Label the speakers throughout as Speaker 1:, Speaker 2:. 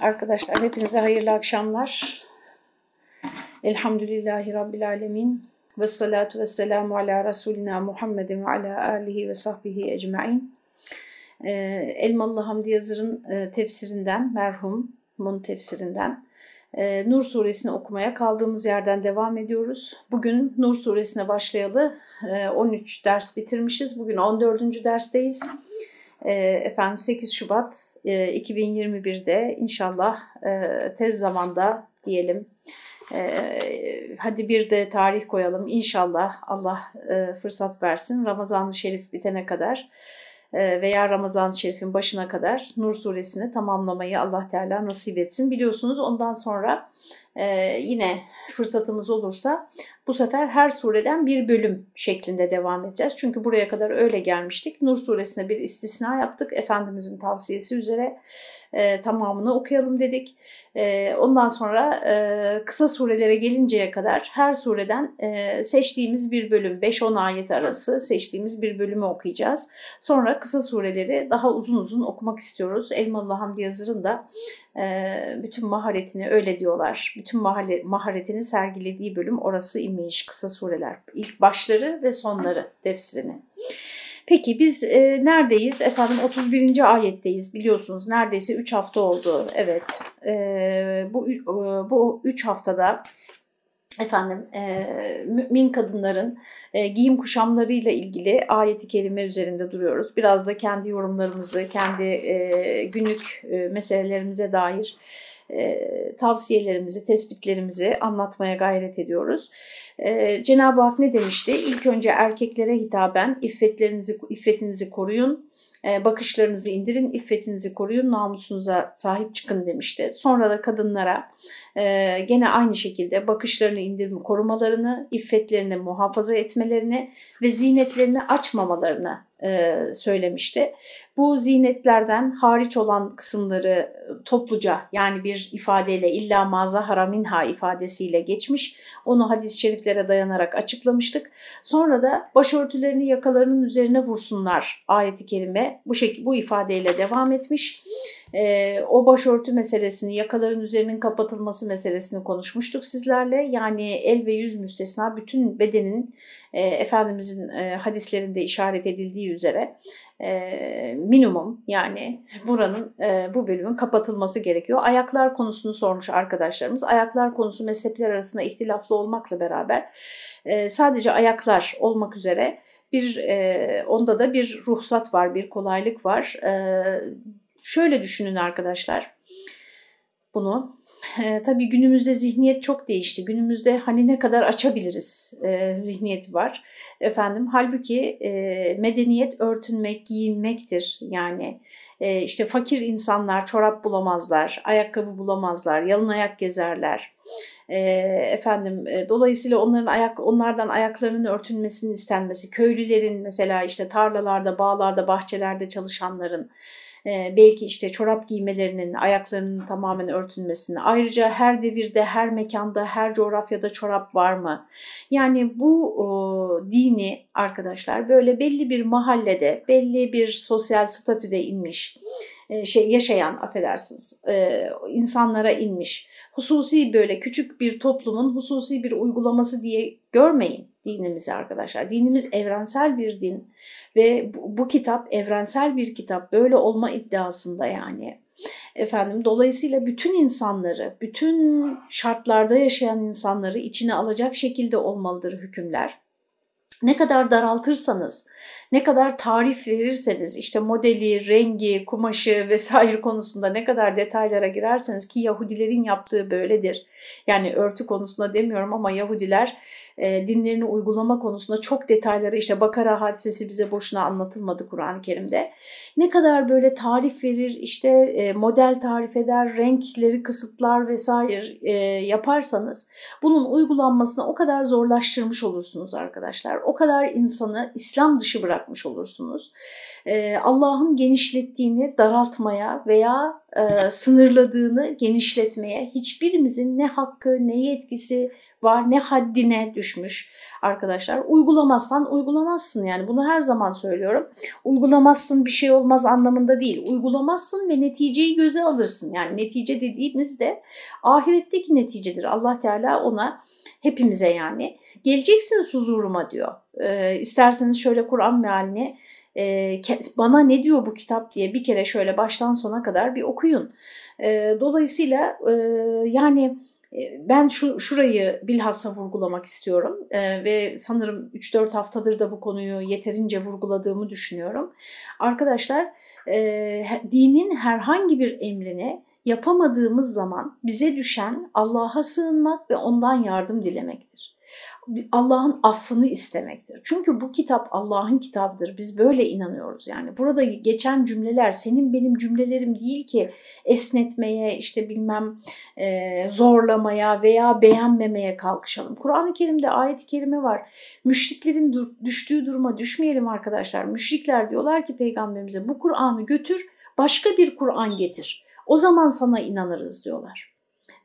Speaker 1: Arkadaşlar hepinize hayırlı akşamlar. Elhamdülillahi Rabbil Alemin. Ve salatu ve selamu ala Resulina Muhammedin ve ala alihi ve sahbihi ecma'in. Ee, Elmalı Hamdi Yazır'ın e, tefsirinden, merhumun tefsirinden e, Nur suresini okumaya kaldığımız yerden devam ediyoruz. Bugün Nur suresine başlayalı e, 13 ders bitirmişiz. Bugün 14. dersteyiz. E, efendim 8 Şubat 2021'de e, inşallah e, tez zamanda diyelim. E, hadi bir de tarih koyalım. İnşallah Allah fırsat versin. Ramazan-ı Şerif bitene kadar veya Ramazan-ı Şerif'in başına kadar Nur suresini tamamlamayı Allah Teala nasip etsin. Biliyorsunuz ondan sonra yine fırsatımız olursa bu sefer her sureden bir bölüm şeklinde devam edeceğiz. Çünkü buraya kadar öyle gelmiştik. Nur suresine bir istisna yaptık. Efendimizin tavsiyesi üzere e, tamamını okuyalım dedik. E, ondan sonra e, kısa surelere gelinceye kadar her sureden e, seçtiğimiz bir bölüm, 5-10 ayet arası seçtiğimiz bir bölümü okuyacağız. Sonra kısa sureleri daha uzun uzun okumak istiyoruz. Elmalı Hamdi Yazır'ın da e, bütün maharetini öyle diyorlar. Bütün maharetini sergilediği bölüm orası immiş kısa sureler. İlk başları ve sonları tefsirini. Peki biz e, neredeyiz? Efendim 31. ayetteyiz biliyorsunuz. Neredeyse 3 hafta oldu. Evet. E, bu e, bu 3 haftada efendim e, mümin kadınların e, giyim kuşamlarıyla ilgili ayeti kerime üzerinde duruyoruz. Biraz da kendi yorumlarımızı, kendi e, günlük e, meselelerimize dair e, tavsiyelerimizi, tespitlerimizi anlatmaya gayret ediyoruz. E, Cenab-ı Hak ne demişti? İlk önce erkeklere hitaben iffetlerinizi, iffetinizi koruyun, e, bakışlarınızı indirin, iffetinizi koruyun, namusunuza sahip çıkın demişti. Sonra da kadınlara e, gene aynı şekilde bakışlarını indirme, korumalarını, iffetlerini muhafaza etmelerini ve zinetlerini açmamalarını e, söylemişti. Bu zinetlerden hariç olan kısımları topluca yani bir ifadeyle illa maza haraminha ifadesiyle geçmiş. Onu hadis-i şeriflere dayanarak açıklamıştık. Sonra da başörtülerini yakalarının üzerine vursunlar ayeti kerime bu, şekilde, bu ifadeyle devam etmiş. E, o başörtü meselesini, yakaların üzerinin kapatılması meselesini konuşmuştuk sizlerle. Yani el ve yüz müstesna bütün bedenin e, Efendimizin e, hadislerinde işaret edildiği üzere e, minimum yani buranın e, bu bölümün kapatılması gerekiyor. Ayaklar konusunu sormuş arkadaşlarımız. Ayaklar konusu mezhepler arasında ihtilaflı olmakla beraber e, sadece ayaklar olmak üzere bir e, onda da bir ruhsat var, bir kolaylık var. E, şöyle düşünün arkadaşlar bunu. E, tabii günümüzde zihniyet çok değişti. Günümüzde hani ne kadar açabiliriz e, zihniyeti var. Efendim halbuki e, medeniyet örtünmek, giyinmektir. Yani e, işte fakir insanlar çorap bulamazlar, ayakkabı bulamazlar, yalın ayak gezerler. E, efendim e, dolayısıyla onların ayak onlardan ayaklarının örtülmesinin istenmesi, köylülerin mesela işte tarlalarda, bağlarda, bahçelerde çalışanların e, belki işte çorap giymelerinin, ayaklarının tamamen örtülmesini, ayrıca her devirde, her mekanda, her coğrafyada çorap var mı? Yani bu dini arkadaşlar böyle belli bir mahallede, belli bir sosyal statüde inmiş, e, şey yaşayan affedersiniz e, insanlara inmiş. Hususi böyle küçük bir toplumun hususi bir uygulaması diye görmeyin dinimizi arkadaşlar. Dinimiz evrensel bir din ve bu, bu kitap evrensel bir kitap. Böyle olma iddiasında yani. Efendim dolayısıyla bütün insanları, bütün şartlarda yaşayan insanları içine alacak şekilde olmalıdır hükümler. Ne kadar daraltırsanız, ne kadar tarif verirseniz işte modeli, rengi, kumaşı vesaire konusunda ne kadar detaylara girerseniz ki Yahudilerin yaptığı böyledir. Yani örtü konusunda demiyorum ama Yahudiler e, dinlerini uygulama konusunda çok detayları işte Bakara hadisesi bize boşuna anlatılmadı Kur'an-ı Kerim'de. Ne kadar böyle tarif verir işte e, model tarif eder, renkleri kısıtlar vesaire e, yaparsanız bunun uygulanmasını o kadar zorlaştırmış olursunuz arkadaşlar. O kadar insanı İslam dışı dışı bırakmış olursunuz. Ee, Allah'ın genişlettiğini daraltmaya veya e, sınırladığını genişletmeye hiçbirimizin ne hakkı ne yetkisi var ne haddine düşmüş arkadaşlar. Uygulamazsan uygulamazsın yani bunu her zaman söylüyorum. Uygulamazsın bir şey olmaz anlamında değil. Uygulamazsın ve neticeyi göze alırsın. Yani netice dediğimiz de ahiretteki neticedir. Allah Teala ona hepimize yani geleceksiniz huzuruma diyor. Ee, isterseniz şöyle Kur'an mealini e, bana ne diyor bu kitap diye bir kere şöyle baştan sona kadar bir okuyun. E, dolayısıyla e, yani ben şu şurayı bilhassa vurgulamak istiyorum e, ve sanırım 3-4 haftadır da bu konuyu yeterince vurguladığımı düşünüyorum. Arkadaşlar e, dinin herhangi bir emrini yapamadığımız zaman bize düşen Allah'a sığınmak ve ondan yardım dilemektir. Allah'ın affını istemektir. Çünkü bu kitap Allah'ın kitabıdır. Biz böyle inanıyoruz yani. Burada geçen cümleler senin benim cümlelerim değil ki esnetmeye, işte bilmem e, zorlamaya veya beğenmemeye kalkışalım. Kur'an-ı Kerim'de ayet-i kerime var. Müşriklerin düştüğü duruma düşmeyelim arkadaşlar. Müşrikler diyorlar ki peygamberimize bu Kur'an'ı götür başka bir Kur'an getir. O zaman sana inanırız diyorlar.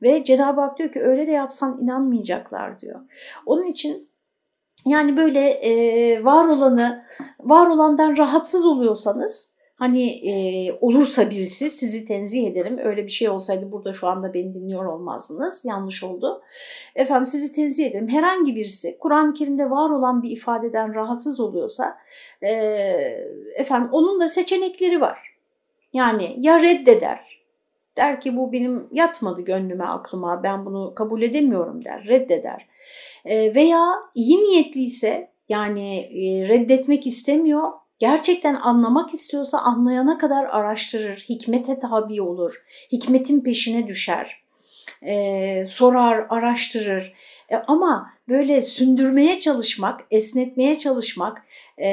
Speaker 1: Ve Cenab-ı Hak diyor ki öyle de yapsan inanmayacaklar diyor. Onun için yani böyle e, var olanı, var olandan rahatsız oluyorsanız hani e, olursa birisi sizi tenzih ederim. Öyle bir şey olsaydı burada şu anda beni dinliyor olmazdınız. Yanlış oldu. Efendim sizi tenzih ederim. Herhangi birisi Kur'an-ı Kerim'de var olan bir ifadeden rahatsız oluyorsa e, efendim onun da seçenekleri var. Yani ya reddeder Der ki bu benim yatmadı gönlüme aklıma ben bunu kabul edemiyorum der reddeder. E, veya iyi niyetliyse yani e, reddetmek istemiyor gerçekten anlamak istiyorsa anlayana kadar araştırır, hikmete tabi olur, hikmetin peşine düşer, e, sorar, araştırır. E, ama böyle sündürmeye çalışmak, esnetmeye çalışmak, e,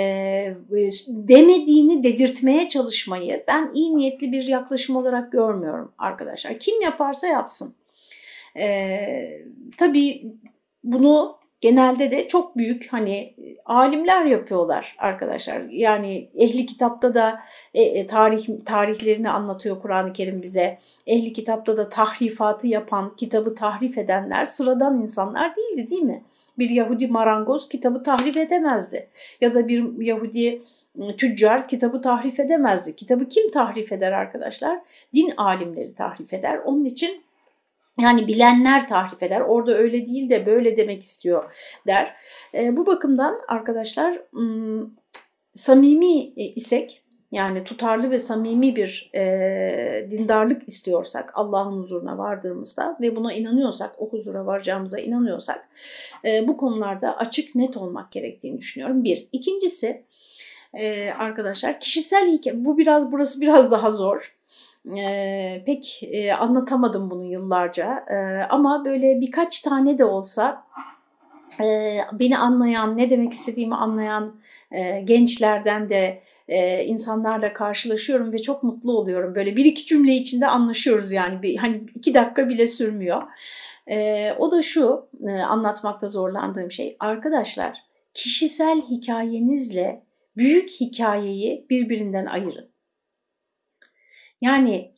Speaker 1: demediğini dedirtmeye çalışmayı ben iyi niyetli bir yaklaşım olarak görmüyorum arkadaşlar. Kim yaparsa yapsın. E, tabii bunu genelde de çok büyük hani alimler yapıyorlar arkadaşlar. Yani ehli kitapta da e, e, tarih tarihlerini anlatıyor Kur'an-ı Kerim bize. Ehli kitapta da tahrifatı yapan, kitabı tahrif edenler sıradan insanlar değildi değil mi? Bir Yahudi marangoz kitabı tahrif edemezdi. Ya da bir Yahudi ıı, tüccar kitabı tahrif edemezdi. Kitabı kim tahrif eder arkadaşlar? Din alimleri tahrif eder. Onun için yani bilenler tahrif eder. Orada öyle değil de böyle demek istiyor der. E, bu bakımdan arkadaşlar samimi e, isek yani tutarlı ve samimi bir e, dindarlık istiyorsak Allah'ın huzuruna vardığımızda ve buna inanıyorsak, o huzura varacağımıza inanıyorsak e, bu konularda açık net olmak gerektiğini düşünüyorum. Bir. İkincisi e, arkadaşlar kişisel hikaye, bu biraz burası biraz daha zor e, pek e, anlatamadım bunu yıllarca e, ama böyle birkaç tane de olsa e, beni anlayan, ne demek istediğimi anlayan e, gençlerden de e, insanlarla karşılaşıyorum ve çok mutlu oluyorum. Böyle bir iki cümle içinde anlaşıyoruz yani bir, hani iki dakika bile sürmüyor. E, o da şu e, anlatmakta zorlandığım şey arkadaşlar kişisel hikayenizle büyük hikayeyi birbirinden ayırın. Yani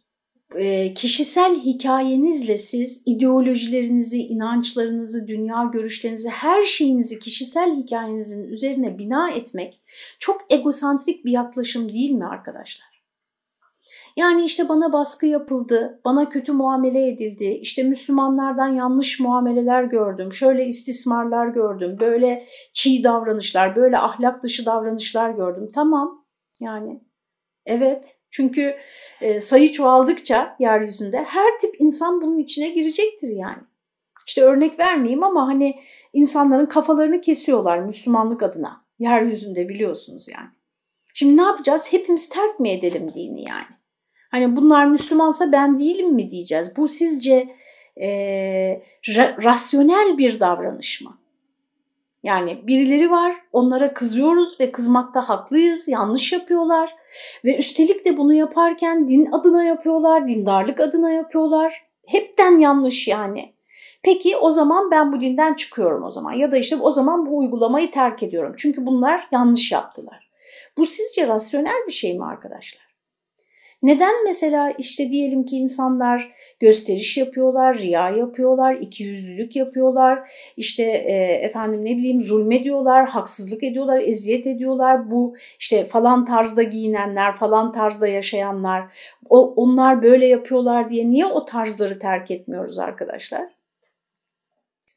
Speaker 1: e, kişisel hikayenizle siz ideolojilerinizi, inançlarınızı, dünya görüşlerinizi, her şeyinizi kişisel hikayenizin üzerine bina etmek çok egosantrik bir yaklaşım değil mi arkadaşlar? Yani işte bana baskı yapıldı, bana kötü muamele edildi, işte Müslümanlardan yanlış muameleler gördüm, şöyle istismarlar gördüm, böyle çiğ davranışlar, böyle ahlak dışı davranışlar gördüm. Tamam yani evet çünkü e, sayı çoğaldıkça yeryüzünde her tip insan bunun içine girecektir yani. İşte örnek vermeyeyim ama hani insanların kafalarını kesiyorlar Müslümanlık adına. Yeryüzünde biliyorsunuz yani. Şimdi ne yapacağız? Hepimiz terk mi edelim dini yani? Hani bunlar Müslümansa ben değilim mi diyeceğiz? Bu sizce e, ra rasyonel bir davranış mı? Yani birileri var, onlara kızıyoruz ve kızmakta haklıyız, yanlış yapıyorlar. Ve üstelik de bunu yaparken din adına yapıyorlar, dindarlık adına yapıyorlar. Hepten yanlış yani. Peki o zaman ben bu dinden çıkıyorum o zaman ya da işte o zaman bu uygulamayı terk ediyorum. Çünkü bunlar yanlış yaptılar. Bu sizce rasyonel bir şey mi arkadaşlar? Neden mesela işte diyelim ki insanlar gösteriş yapıyorlar, riya yapıyorlar, ikiyüzlülük yapıyorlar, işte e, efendim ne bileyim zulmediyorlar, haksızlık ediyorlar, eziyet ediyorlar. Bu işte falan tarzda giyinenler, falan tarzda yaşayanlar, o, onlar böyle yapıyorlar diye niye o tarzları terk etmiyoruz arkadaşlar?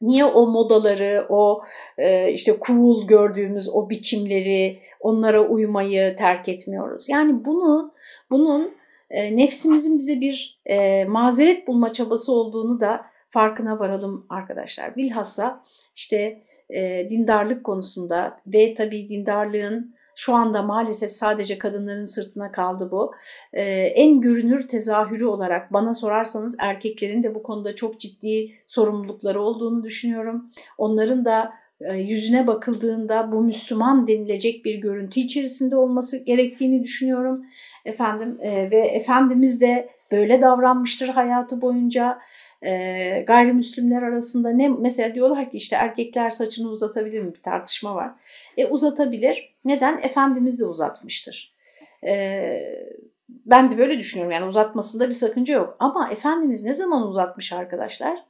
Speaker 1: Niye o modaları, o e, işte cool gördüğümüz o biçimleri, onlara uymayı terk etmiyoruz? Yani bunu, bunun e, nefsimizin bize bir e, mazeret bulma çabası olduğunu da farkına varalım arkadaşlar. Bilhassa işte e, dindarlık konusunda ve tabii dindarlığın şu anda maalesef sadece kadınların sırtına kaldı bu. Ee, en görünür tezahürü olarak bana sorarsanız erkeklerin de bu konuda çok ciddi sorumlulukları olduğunu düşünüyorum. Onların da e, yüzüne bakıldığında bu Müslüman denilecek bir görüntü içerisinde olması gerektiğini düşünüyorum. Efendim e, ve Efendimiz de böyle davranmıştır hayatı boyunca e, gayrimüslimler arasında ne mesela diyorlar ki işte erkekler saçını uzatabilir mi bir tartışma var. E, uzatabilir. Neden? Efendimiz de uzatmıştır. E, ben de böyle düşünüyorum yani uzatmasında bir sakınca yok. Ama Efendimiz ne zaman uzatmış arkadaşlar?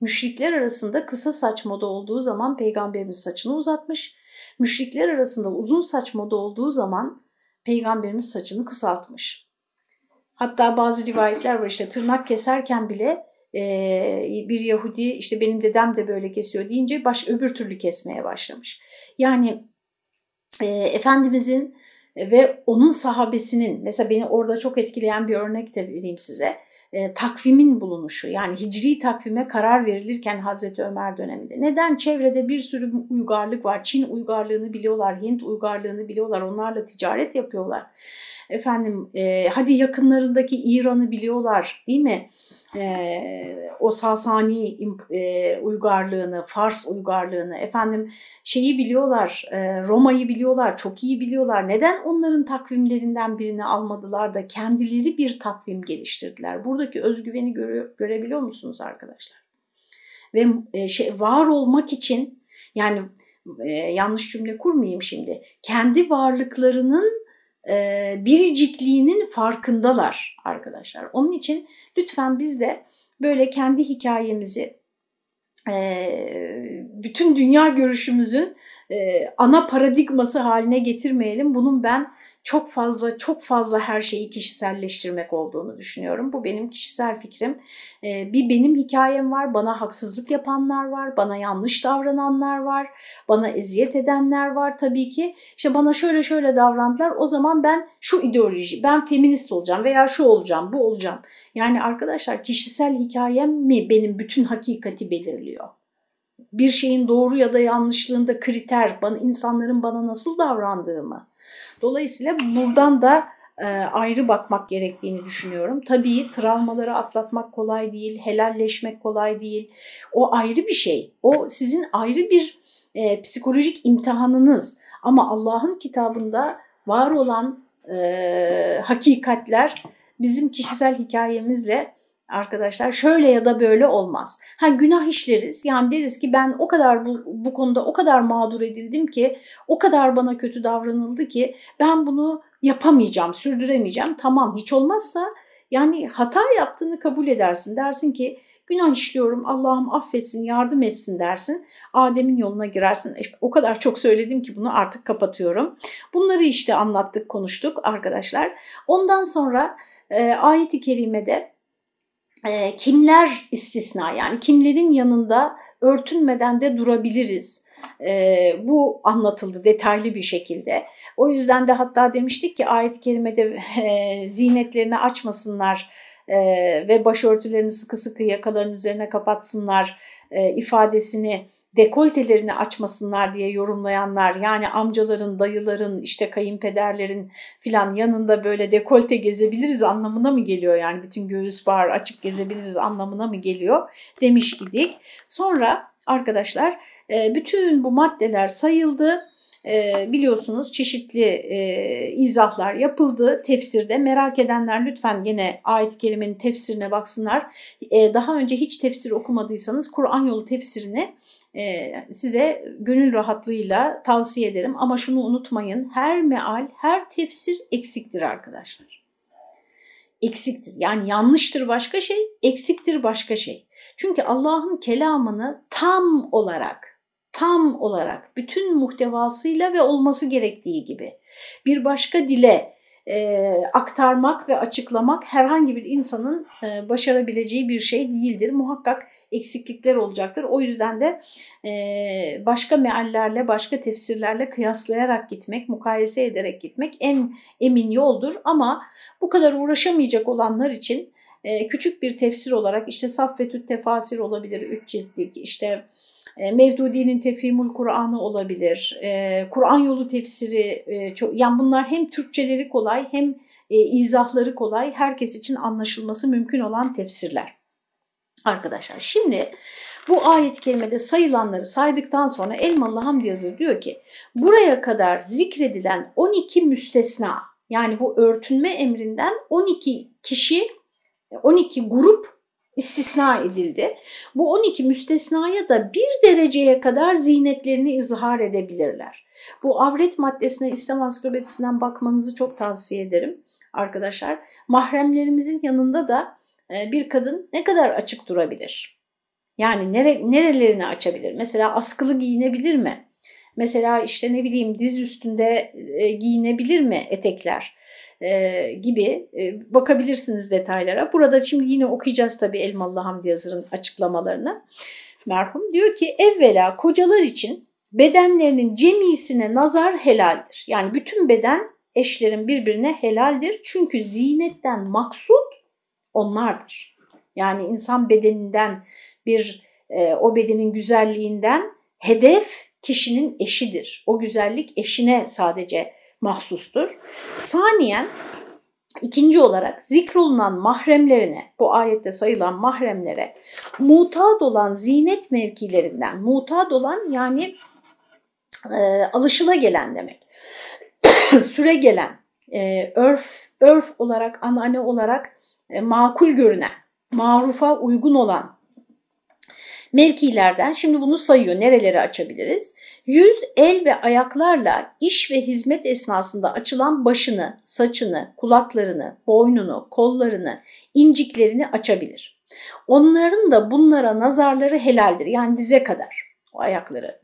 Speaker 1: Müşrikler arasında kısa saç moda olduğu zaman peygamberimiz saçını uzatmış. Müşrikler arasında uzun saç moda olduğu zaman peygamberimiz saçını kısaltmış. Hatta bazı rivayetler var işte tırnak keserken bile e, bir Yahudi işte benim dedem de böyle kesiyor deyince baş, öbür türlü kesmeye başlamış. Yani e, Efendimizin ve onun sahabesinin mesela beni orada çok etkileyen bir örnek de vereyim size. E, takvimin bulunuşu yani hicri takvime karar verilirken Hazreti Ömer döneminde. Neden? Çevrede bir sürü uygarlık var. Çin uygarlığını biliyorlar, Hint uygarlığını biliyorlar. Onlarla ticaret yapıyorlar. Efendim e, hadi yakınlarındaki İran'ı biliyorlar değil mi? E, o Sasani e, uygarlığını, Fars uygarlığını, efendim şeyi biliyorlar, e, Roma'yı biliyorlar, çok iyi biliyorlar. Neden onların takvimlerinden birini almadılar da kendileri bir takvim geliştirdiler? Buradaki özgüveni göre, görebiliyor musunuz arkadaşlar? Ve e, şey var olmak için yani e, yanlış cümle kurmayayım şimdi. Kendi varlıklarının e, biricikliğinin farkındalar arkadaşlar. Onun için lütfen biz de böyle kendi hikayemizi, e, bütün dünya görüşümüzün e, ana paradigması haline getirmeyelim. Bunun ben çok fazla çok fazla her şeyi kişiselleştirmek olduğunu düşünüyorum. Bu benim kişisel fikrim. Ee, bir benim hikayem var, bana haksızlık yapanlar var, bana yanlış davrananlar var, bana eziyet edenler var tabii ki. İşte bana şöyle şöyle davrandılar o zaman ben şu ideoloji, ben feminist olacağım veya şu olacağım, bu olacağım. Yani arkadaşlar kişisel hikayem mi benim bütün hakikati belirliyor? Bir şeyin doğru ya da yanlışlığında kriter, bana, insanların bana nasıl davrandığımı, Dolayısıyla buradan da e, ayrı bakmak gerektiğini düşünüyorum. Tabii travmaları atlatmak kolay değil, helalleşmek kolay değil. O ayrı bir şey. O sizin ayrı bir e, psikolojik imtihanınız. Ama Allah'ın kitabında var olan e, hakikatler bizim kişisel hikayemizle arkadaşlar şöyle ya da böyle olmaz. Ha günah işleriz. Yani deriz ki ben o kadar bu, bu konuda o kadar mağdur edildim ki o kadar bana kötü davranıldı ki ben bunu yapamayacağım, sürdüremeyeceğim. Tamam hiç olmazsa yani hata yaptığını kabul edersin. Dersin ki günah işliyorum Allah'ım affetsin yardım etsin dersin. Adem'in yoluna girersin. İşte o kadar çok söyledim ki bunu artık kapatıyorum. Bunları işte anlattık konuştuk arkadaşlar. Ondan sonra e, ayet-i kerimede e, kimler istisna yani kimlerin yanında örtünmeden de durabiliriz. E, bu anlatıldı detaylı bir şekilde. O yüzden de hatta demiştik ki ayet-i kerimede e, zinetlerini açmasınlar e, ve başörtülerini sıkı sıkı yakaların üzerine kapatsınlar e, ifadesini dekoltelerini açmasınlar diye yorumlayanlar yani amcaların, dayıların, işte kayınpederlerin filan yanında böyle dekolte gezebiliriz anlamına mı geliyor yani bütün göğüs bağır açık gezebiliriz anlamına mı geliyor demiş idik. Sonra arkadaşlar e, bütün bu maddeler sayıldı e, biliyorsunuz çeşitli e, izahlar yapıldı tefsirde. Merak edenler lütfen yine ayet-i kerimenin tefsirine baksınlar. Daha önce hiç tefsir okumadıysanız Kur'an yolu tefsirini e, size gönül rahatlığıyla tavsiye ederim. Ama şunu unutmayın her meal, her tefsir eksiktir arkadaşlar. Eksiktir yani yanlıştır başka şey, eksiktir başka şey. Çünkü Allah'ın kelamını tam olarak, tam olarak bütün muhtevasıyla ve olması gerektiği gibi bir başka dile e, aktarmak ve açıklamak herhangi bir insanın e, başarabileceği bir şey değildir. Muhakkak eksiklikler olacaktır. O yüzden de e, başka meallerle, başka tefsirlerle kıyaslayarak gitmek, mukayese ederek gitmek en emin yoldur. Ama bu kadar uğraşamayacak olanlar için e, küçük bir tefsir olarak işte Saffetüt Tefasir olabilir, üç ciltlik, işte e, Mevdudi'nin Tefhimul Kur'an'ı olabilir, Kur'an yolu tefsiri, yani bunlar hem Türkçeleri kolay hem izahları kolay, herkes için anlaşılması mümkün olan tefsirler. Arkadaşlar şimdi bu ayet-i kerimede sayılanları saydıktan sonra Elmalı Hamdi Yazır diyor ki buraya kadar zikredilen 12 müstesna yani bu örtünme emrinden 12 kişi 12 grup istisna edildi. Bu 12 müstesnaya da bir dereceye kadar zinetlerini izhar edebilirler. Bu avret maddesine İslam ansiklopedisinden bakmanızı çok tavsiye ederim arkadaşlar. Mahremlerimizin yanında da bir kadın ne kadar açık durabilir? Yani nere, nerelerini açabilir? Mesela askılı giyinebilir mi? Mesela işte ne bileyim diz üstünde e, giyinebilir mi etekler? e, gibi e, bakabilirsiniz detaylara. Burada şimdi yine okuyacağız tabii Elmalı Hamdi Yazır'ın açıklamalarını. Merhum diyor ki evvela kocalar için bedenlerinin cemisine nazar helaldir. Yani bütün beden eşlerin birbirine helaldir. Çünkü zinetten maksut onlardır. Yani insan bedeninden bir e, o bedenin güzelliğinden hedef kişinin eşidir. O güzellik eşine sadece mahsustur. Saniyen ikinci olarak zikrolunan mahremlerine, bu ayette sayılan mahremlere mutat olan zinet mevkilerinden, mutat olan yani e, alışıla gelen demek, süre gelen, e, örf, örf olarak, anane olarak makul görünen, marufa uygun olan mevkilerden şimdi bunu sayıyor. Nereleri açabiliriz? Yüz, el ve ayaklarla iş ve hizmet esnasında açılan başını, saçını, kulaklarını, boynunu, kollarını, inciklerini açabilir. Onların da bunlara nazarları helaldir. Yani dize kadar o ayakları.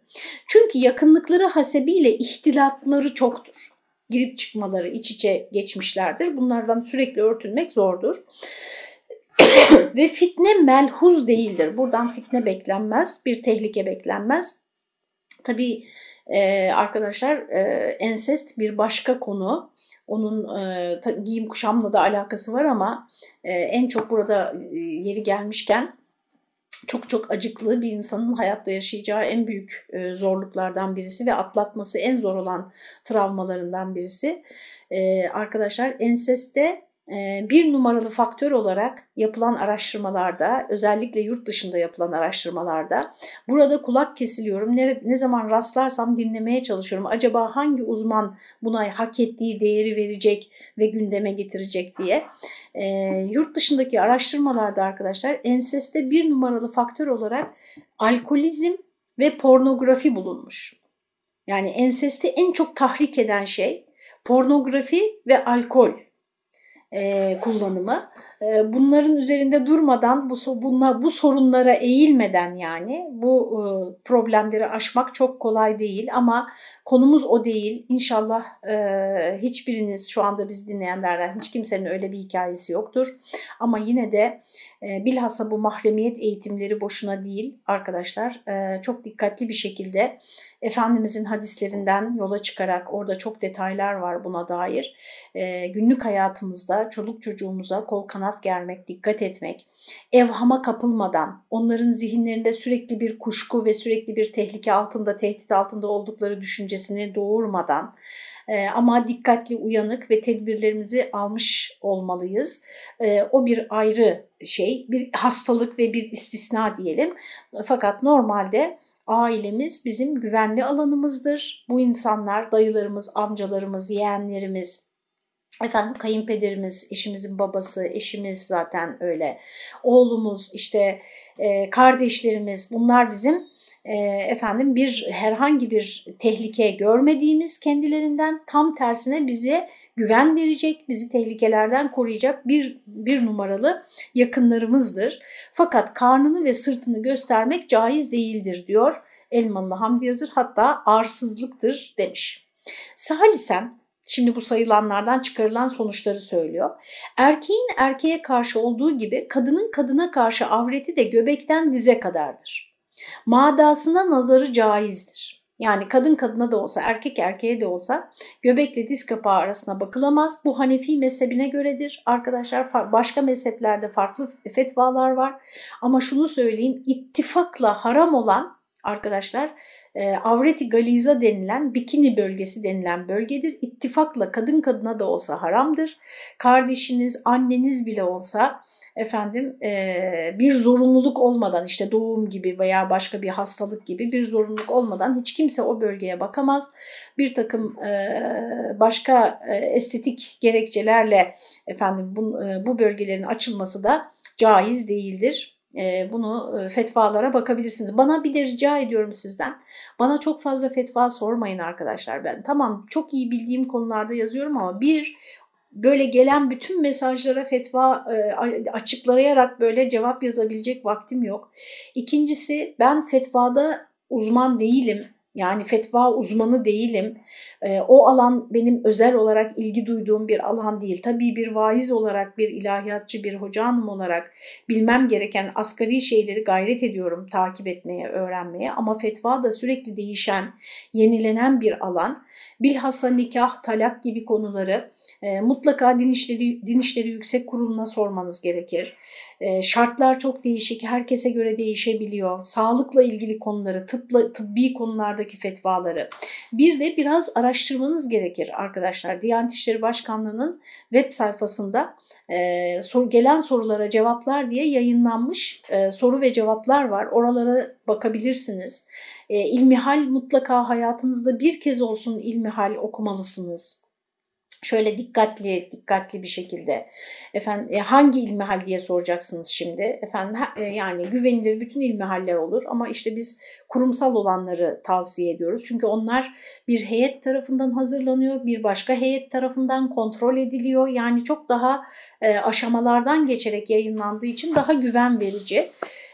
Speaker 1: Çünkü yakınlıkları hasebiyle ihtilatları çoktur. Girip çıkmaları iç içe geçmişlerdir. Bunlardan sürekli örtünmek zordur. Ve fitne melhuz değildir. Buradan fitne beklenmez, bir tehlike beklenmez. Tabii e, arkadaşlar e, ensest bir başka konu. Onun e, giyim kuşamla da alakası var ama e, en çok burada e, yeri gelmişken çok çok acıklı bir insanın hayatta yaşayacağı en büyük e, zorluklardan birisi ve atlatması en zor olan travmalarından birisi. E, arkadaşlar enseste bir numaralı faktör olarak yapılan araştırmalarda, özellikle yurt dışında yapılan araştırmalarda, burada kulak kesiliyorum, ne, ne zaman rastlarsam dinlemeye çalışıyorum. Acaba hangi uzman buna hak ettiği değeri verecek ve gündeme getirecek diye. E, yurt dışındaki araştırmalarda arkadaşlar enseste bir numaralı faktör olarak alkolizm ve pornografi bulunmuş. Yani ensesti en çok tahrik eden şey pornografi ve alkol e, kullanımı. E, bunların üzerinde durmadan, bu, bunlar, bu sorunlara eğilmeden yani bu e, problemleri aşmak çok kolay değil ama konumuz o değil. İnşallah e, hiçbiriniz şu anda biz dinleyenlerden hiç kimsenin öyle bir hikayesi yoktur. Ama yine de e, bilhassa bu mahremiyet eğitimleri boşuna değil arkadaşlar. E, çok dikkatli bir şekilde Efendimizin hadislerinden yola çıkarak orada çok detaylar var buna dair. E, günlük hayatımızda çoluk çocuğumuza kol kanat germek, dikkat etmek, evhama kapılmadan, onların zihinlerinde sürekli bir kuşku ve sürekli bir tehlike altında, tehdit altında oldukları düşüncesini doğurmadan e, ama dikkatli, uyanık ve tedbirlerimizi almış olmalıyız. E, o bir ayrı şey, bir hastalık ve bir istisna diyelim. Fakat normalde ailemiz bizim güvenli alanımızdır. Bu insanlar dayılarımız, amcalarımız, yeğenlerimiz, efendim kayınpederimiz, eşimizin babası, eşimiz zaten öyle, oğlumuz, işte e, kardeşlerimiz bunlar bizim efendim bir herhangi bir tehlike görmediğimiz kendilerinden tam tersine bize güven verecek, bizi tehlikelerden koruyacak bir, bir numaralı yakınlarımızdır. Fakat karnını ve sırtını göstermek caiz değildir diyor Elmalı Hamdi Yazır hatta arsızlıktır demiş. Salisen Şimdi bu sayılanlardan çıkarılan sonuçları söylüyor. Erkeğin erkeğe karşı olduğu gibi kadının kadına karşı avreti de göbekten dize kadardır. Madasına nazarı caizdir. Yani kadın kadına da olsa, erkek erkeğe de olsa göbekle diz kapağı arasına bakılamaz. Bu Hanefi mezhebine göredir. Arkadaşlar başka mezheplerde farklı fetvalar var. Ama şunu söyleyeyim, ittifakla haram olan arkadaşlar e, avreti galiza denilen bikini bölgesi denilen bölgedir. İttifakla kadın kadına da olsa haramdır. Kardeşiniz, anneniz bile olsa efendim e, bir zorunluluk olmadan işte doğum gibi veya başka bir hastalık gibi bir zorunluluk olmadan hiç kimse o bölgeye bakamaz. Bir takım e, başka e, estetik gerekçelerle efendim bu, e, bu bölgelerin açılması da caiz değildir. E, bunu e, fetvalara bakabilirsiniz. Bana bir de rica ediyorum sizden. Bana çok fazla fetva sormayın arkadaşlar. Ben tamam çok iyi bildiğim konularda yazıyorum ama bir böyle gelen bütün mesajlara fetva e, açıklayarak böyle cevap yazabilecek vaktim yok. İkincisi ben fetvada uzman değilim. Yani fetva uzmanı değilim. E, o alan benim özel olarak ilgi duyduğum bir alan değil. Tabii bir vaiz olarak, bir ilahiyatçı, bir hoca hanım olarak bilmem gereken asgari şeyleri gayret ediyorum takip etmeye, öğrenmeye. Ama fetva da sürekli değişen, yenilenen bir alan. Bilhassa nikah, talak gibi konuları e, mutlaka Din İşleri, Din İşleri Yüksek Kurulu'na sormanız gerekir. E, şartlar çok değişik, herkese göre değişebiliyor. Sağlıkla ilgili konuları, tıpla, tıbbi konulardaki fetvaları. Bir de biraz araştırmanız gerekir arkadaşlar. Diyanet İşleri Başkanlığı'nın web sayfasında e, sor, gelen sorulara cevaplar diye yayınlanmış e, soru ve cevaplar var. Oralara bakabilirsiniz. E, ilmihal mutlaka hayatınızda bir kez olsun ilmihal okumalısınız şöyle dikkatli dikkatli bir şekilde. Efendim e, hangi ilmihal diye soracaksınız şimdi? Efendim e, yani güvenilir bütün ilmihaller olur ama işte biz kurumsal olanları tavsiye ediyoruz. Çünkü onlar bir heyet tarafından hazırlanıyor bir başka heyet tarafından kontrol ediliyor. Yani çok daha e, aşamalardan geçerek yayınlandığı için daha güven verici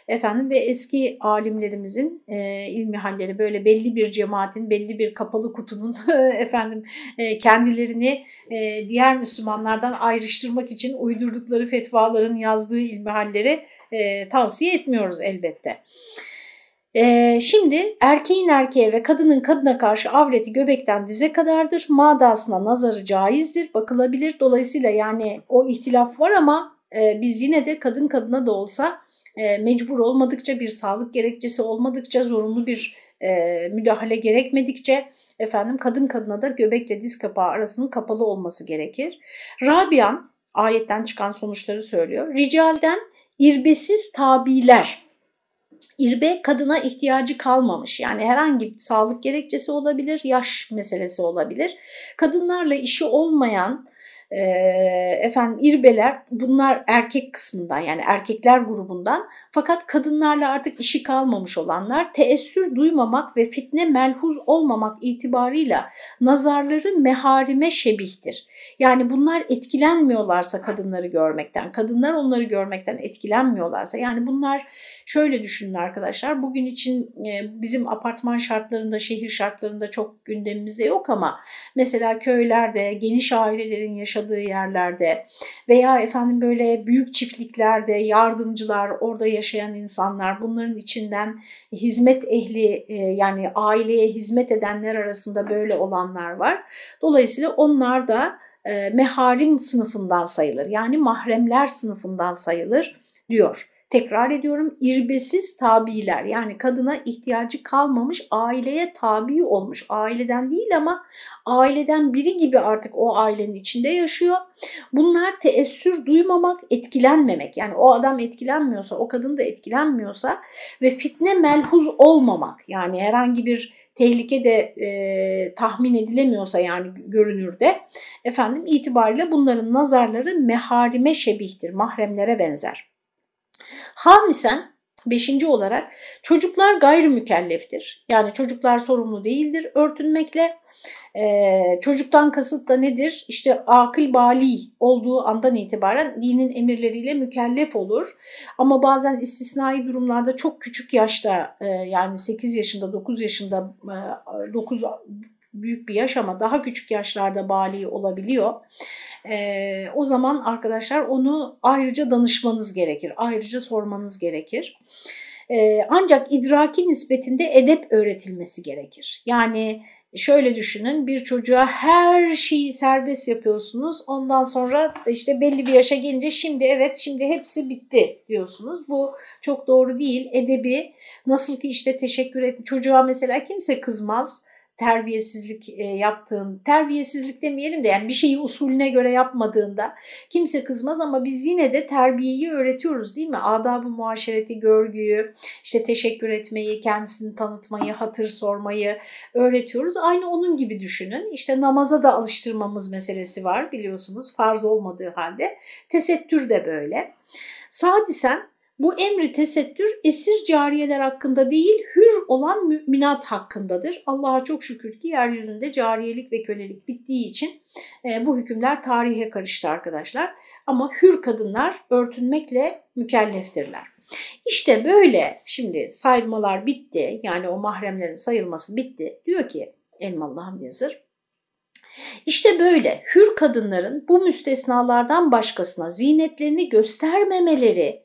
Speaker 1: efendim ve eski alimlerimizin e, ilmi halleri böyle belli bir cemaatin, belli bir kapalı kutunun efendim e, kendilerini e, diğer Müslümanlardan ayrıştırmak için uydurdukları fetvaların yazdığı ilmi halleri e, tavsiye etmiyoruz elbette. Ee, şimdi erkeğin erkeğe ve kadının kadına karşı avreti göbekten dize kadardır. Madasına nazarı caizdir, bakılabilir. Dolayısıyla yani o ihtilaf var ama e, biz yine de kadın kadına da olsa e, mecbur olmadıkça bir sağlık gerekçesi olmadıkça zorunlu bir e, müdahale gerekmedikçe efendim kadın kadına da göbekle diz kapağı arasının kapalı olması gerekir. Rabian ayetten çıkan sonuçları söylüyor. Ricalden irbesiz tabiler İrbe kadına ihtiyacı kalmamış. Yani herhangi bir sağlık gerekçesi olabilir, yaş meselesi olabilir. Kadınlarla işi olmayan e, efendim irbeler bunlar erkek kısmından yani erkekler grubundan fakat kadınlarla artık işi kalmamış olanlar teessür duymamak ve fitne melhuz olmamak itibarıyla nazarları meharime şebihtir. Yani bunlar etkilenmiyorlarsa kadınları görmekten, kadınlar onları görmekten etkilenmiyorlarsa yani bunlar şöyle düşünün arkadaşlar bugün için e, bizim apartman şartlarında, şehir şartlarında çok gündemimizde yok ama mesela köylerde geniş ailelerin yaşadığı yerlerde veya efendim böyle büyük çiftliklerde yardımcılar, orada yaşayan yaşayan insanlar, bunların içinden hizmet ehli e, yani aileye hizmet edenler arasında böyle olanlar var. Dolayısıyla onlar da e, meharim sınıfından sayılır. Yani mahremler sınıfından sayılır diyor. Tekrar ediyorum irbesiz tabiler yani kadına ihtiyacı kalmamış aileye tabi olmuş aileden değil ama aileden biri gibi artık o ailenin içinde yaşıyor. Bunlar teessür duymamak, etkilenmemek yani o adam etkilenmiyorsa o kadın da etkilenmiyorsa ve fitne melhuz olmamak yani herhangi bir tehlike de e, tahmin edilemiyorsa yani görünürde efendim itibariyle bunların nazarları meharime şebihtir, mahremlere benzer. Hamisen beşinci olarak çocuklar gayrı mükelleftir. Yani çocuklar sorumlu değildir örtünmekle. Ee, çocuktan kasıt da nedir? İşte akıl bali olduğu andan itibaren dinin emirleriyle mükellef olur. Ama bazen istisnai durumlarda çok küçük yaşta e, yani 8 yaşında 9 yaşında e, 9 büyük bir yaş ama daha küçük yaşlarda bali olabiliyor. E, o zaman arkadaşlar onu ayrıca danışmanız gerekir, ayrıca sormanız gerekir. E, ancak idraki nispetinde edep öğretilmesi gerekir. Yani şöyle düşünün bir çocuğa her şeyi serbest yapıyorsunuz ondan sonra işte belli bir yaşa gelince şimdi evet şimdi hepsi bitti diyorsunuz. Bu çok doğru değil edebi nasıl ki işte teşekkür et çocuğa mesela kimse kızmaz terbiyesizlik e, yaptığın, terbiyesizlik demeyelim de yani bir şeyi usulüne göre yapmadığında kimse kızmaz ama biz yine de terbiyeyi öğretiyoruz değil mi? Adab-ı muaşereti, görgüyü, işte teşekkür etmeyi, kendisini tanıtmayı, hatır sormayı öğretiyoruz. Aynı onun gibi düşünün. İşte namaza da alıştırmamız meselesi var biliyorsunuz farz olmadığı halde. Tesettür de böyle. Sadisen bu emri tesettür esir cariyeler hakkında değil hür olan müminat hakkındadır. Allah'a çok şükür ki yeryüzünde cariyelik ve kölelik bittiği için e, bu hükümler tarihe karıştı arkadaşlar. Ama hür kadınlar örtünmekle mükelleftirler. İşte böyle şimdi saymalar bitti yani o mahremlerin sayılması bitti. Diyor ki Elmalı Hamdi Yazır. İşte böyle hür kadınların bu müstesnalardan başkasına zinetlerini göstermemeleri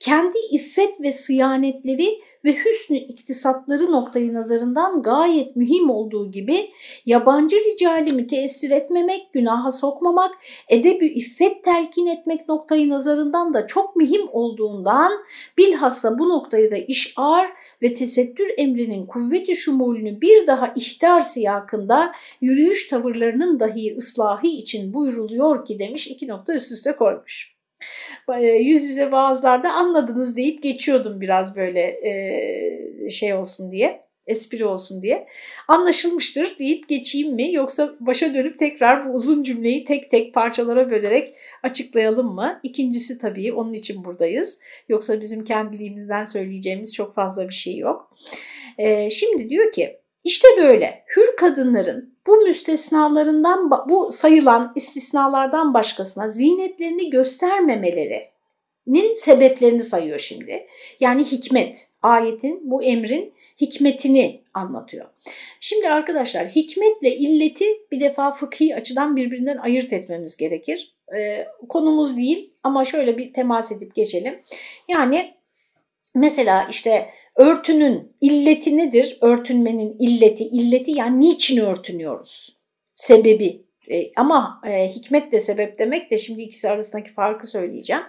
Speaker 1: kendi iffet ve sıyanetleri ve hüsnü iktisatları noktayı nazarından gayet mühim olduğu gibi yabancı ricali müteessir etmemek, günaha sokmamak, edebi iffet telkin etmek noktayı nazarından da çok mühim olduğundan bilhassa bu noktayı da işar ve tesettür emrinin kuvveti şumulünü bir daha ihtar siyakında yürüyüş tavırlarının dahi ıslahı için buyruluyor ki demiş iki nokta üst üste koymuş. E, yüz yüze vaazlarda anladınız deyip geçiyordum biraz böyle e, şey olsun diye, espri olsun diye. Anlaşılmıştır deyip geçeyim mi yoksa başa dönüp tekrar bu uzun cümleyi tek tek parçalara bölerek açıklayalım mı? İkincisi tabii onun için buradayız. Yoksa bizim kendiliğimizden söyleyeceğimiz çok fazla bir şey yok. E, şimdi diyor ki işte böyle hür kadınların bu müstesnalarından bu sayılan istisnalardan başkasına zinetlerini göstermemelerinin sebeplerini sayıyor şimdi. Yani hikmet, ayetin bu emrin hikmetini anlatıyor. Şimdi arkadaşlar hikmetle illeti bir defa fıkhi açıdan birbirinden ayırt etmemiz gerekir. Ee, konumuz değil ama şöyle bir temas edip geçelim. Yani mesela işte Örtünün illeti nedir? Örtünmenin illeti, illeti yani niçin örtünüyoruz? Sebebi. E, ama e, hikmet de sebep demek de şimdi ikisi arasındaki farkı söyleyeceğim.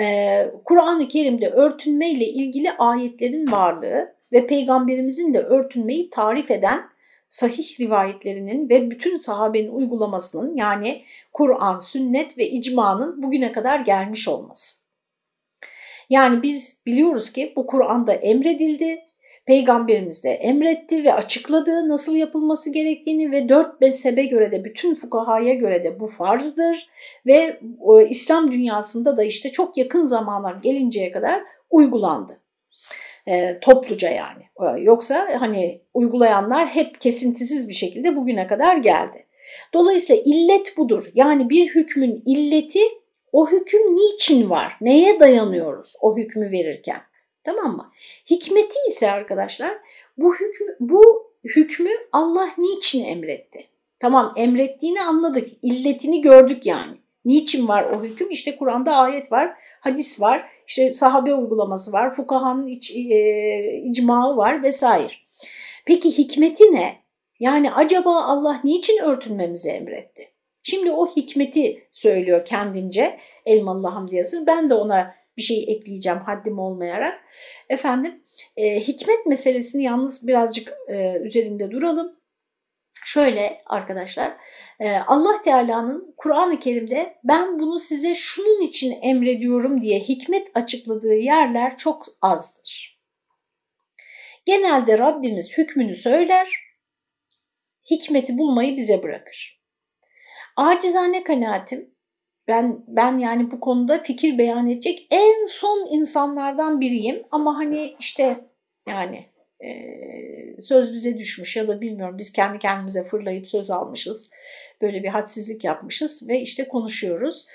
Speaker 1: E, Kur'an-ı Kerim'de örtünme ilgili ayetlerin varlığı ve peygamberimizin de örtünmeyi tarif eden sahih rivayetlerinin ve bütün sahabenin uygulamasının yani Kur'an, sünnet ve icmanın bugüne kadar gelmiş olması. Yani biz biliyoruz ki bu Kur'an'da emredildi, Peygamberimiz de emretti ve açıkladı nasıl yapılması gerektiğini ve dört mezhebe göre de bütün fukahaya göre de bu farzdır ve e, İslam dünyasında da işte çok yakın zamanlar gelinceye kadar uygulandı. E, topluca yani. E, yoksa hani uygulayanlar hep kesintisiz bir şekilde bugüne kadar geldi. Dolayısıyla illet budur. Yani bir hükmün illeti o hüküm niçin var? Neye dayanıyoruz o hükmü verirken? Tamam mı? Hikmeti ise arkadaşlar bu hükmü, bu hükmü Allah niçin emretti? Tamam emrettiğini anladık. illetini gördük yani. Niçin var o hüküm? İşte Kur'an'da ayet var, hadis var, işte sahabe uygulaması var, fukahanın iç, e, icmağı var vesaire. Peki hikmeti ne? Yani acaba Allah niçin örtünmemizi emretti? Şimdi o hikmeti söylüyor kendince Elmalı Hamdi Yazır. Ben de ona bir şey ekleyeceğim haddim olmayarak. Efendim e, hikmet meselesini yalnız birazcık e, üzerinde duralım. Şöyle arkadaşlar e, Allah Teala'nın Kur'an-ı Kerim'de ben bunu size şunun için emrediyorum diye hikmet açıkladığı yerler çok azdır. Genelde Rabbimiz hükmünü söyler, hikmeti bulmayı bize bırakır. Acizane kanaatim ben ben yani bu konuda fikir beyan edecek en son insanlardan biriyim ama hani işte yani e, söz bize düşmüş ya da bilmiyorum biz kendi kendimize fırlayıp söz almışız. Böyle bir hadsizlik yapmışız ve işte konuşuyoruz.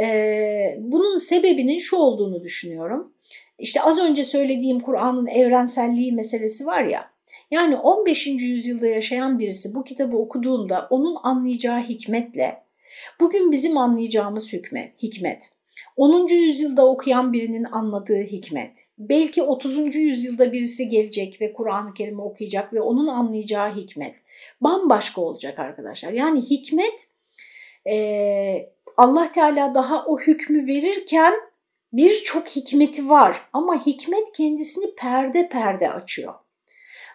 Speaker 1: E, bunun sebebinin şu olduğunu düşünüyorum. İşte az önce söylediğim Kur'an'ın evrenselliği meselesi var ya. Yani 15. yüzyılda yaşayan birisi bu kitabı okuduğunda onun anlayacağı hikmetle bugün bizim anlayacağımız hükmet, hikmet 10. yüzyılda okuyan birinin anladığı hikmet, belki 30. yüzyılda birisi gelecek ve Kur'an-ı Kerim'i okuyacak ve onun anlayacağı hikmet bambaşka olacak arkadaşlar. Yani hikmet e, Allah Teala daha o hükmü verirken birçok hikmeti var ama hikmet kendisini perde perde açıyor.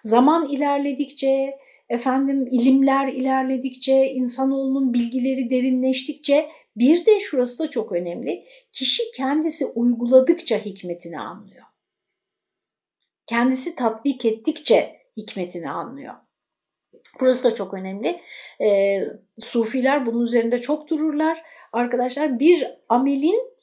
Speaker 1: Zaman ilerledikçe, efendim ilimler ilerledikçe, insanoğlunun bilgileri derinleştikçe bir de şurası da çok önemli. Kişi kendisi uyguladıkça hikmetini anlıyor. Kendisi tatbik ettikçe hikmetini anlıyor. Burası da çok önemli. E, Sufiler bunun üzerinde çok dururlar. Arkadaşlar bir amelin,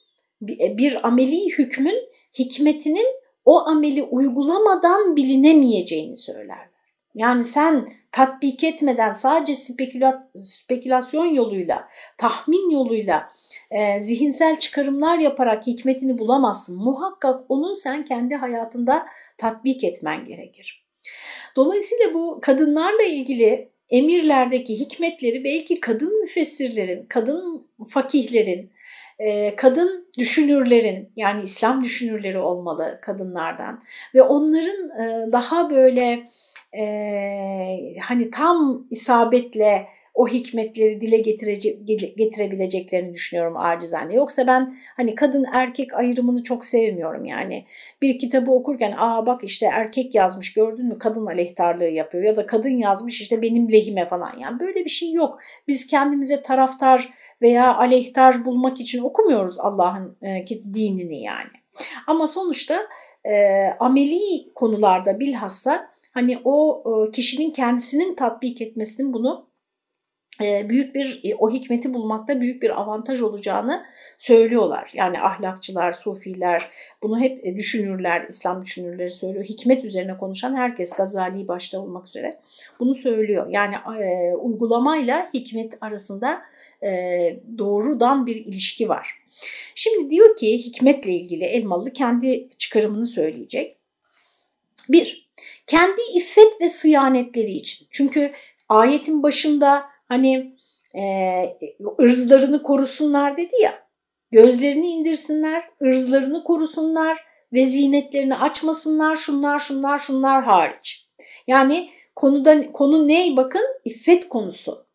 Speaker 1: bir ameli hükmün hikmetinin o ameli uygulamadan bilinemeyeceğini söylerler. Yani sen tatbik etmeden sadece speküla, spekülasyon yoluyla, tahmin yoluyla e, zihinsel çıkarımlar yaparak hikmetini bulamazsın. Muhakkak onun sen kendi hayatında tatbik etmen gerekir. Dolayısıyla bu kadınlarla ilgili emirlerdeki hikmetleri belki kadın müfessirlerin, kadın fakihlerin, e, kadın düşünürlerin yani İslam düşünürleri olmalı kadınlardan. Ve onların e, daha böyle e, hani tam isabetle o hikmetleri dile getirebileceklerini düşünüyorum acizane. Yoksa ben hani kadın erkek ayrımını çok sevmiyorum yani. Bir kitabı okurken aa bak işte erkek yazmış gördün mü kadın aleyhtarlığı yapıyor ya da kadın yazmış işte benim lehime falan. Yani böyle bir şey yok. Biz kendimize taraftar veya aleyhtar bulmak için okumuyoruz Allah'ın e, dinini yani. Ama sonuçta e, ameli konularda bilhassa hani o e, kişinin kendisinin tatbik etmesinin bunu büyük bir e, o hikmeti bulmakta büyük bir avantaj olacağını söylüyorlar. Yani ahlakçılar, sufiler bunu hep düşünürler, İslam düşünürleri söylüyor. Hikmet üzerine konuşan herkes Gazali başta olmak üzere bunu söylüyor. Yani e, uygulamayla hikmet arasında e, doğrudan bir ilişki var. Şimdi diyor ki hikmetle ilgili Elmalı kendi çıkarımını söyleyecek. Bir, kendi iffet ve sıyanetleri için. Çünkü ayetin başında hani e, ırzlarını korusunlar dedi ya, gözlerini indirsinler, ırzlarını korusunlar ve zinetlerini açmasınlar, şunlar şunlar şunlar hariç. Yani konuda konu ne? Bakın iffet konusu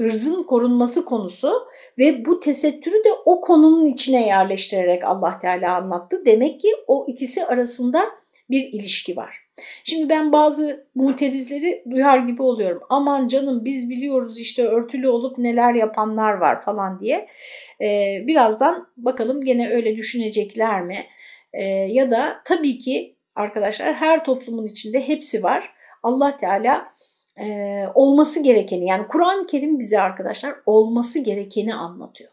Speaker 1: ırzın korunması konusu ve bu tesettürü de o konunun içine yerleştirerek Allah Teala anlattı. Demek ki o ikisi arasında bir ilişki var. Şimdi ben bazı muterizleri duyar gibi oluyorum. Aman canım biz biliyoruz işte örtülü olup neler yapanlar var falan diye. Ee, birazdan bakalım gene öyle düşünecekler mi? Ee, ya da tabii ki arkadaşlar her toplumun içinde hepsi var. Allah Teala e, olması gerekeni yani Kur'an-ı Kerim bize arkadaşlar olması gerekeni anlatıyor.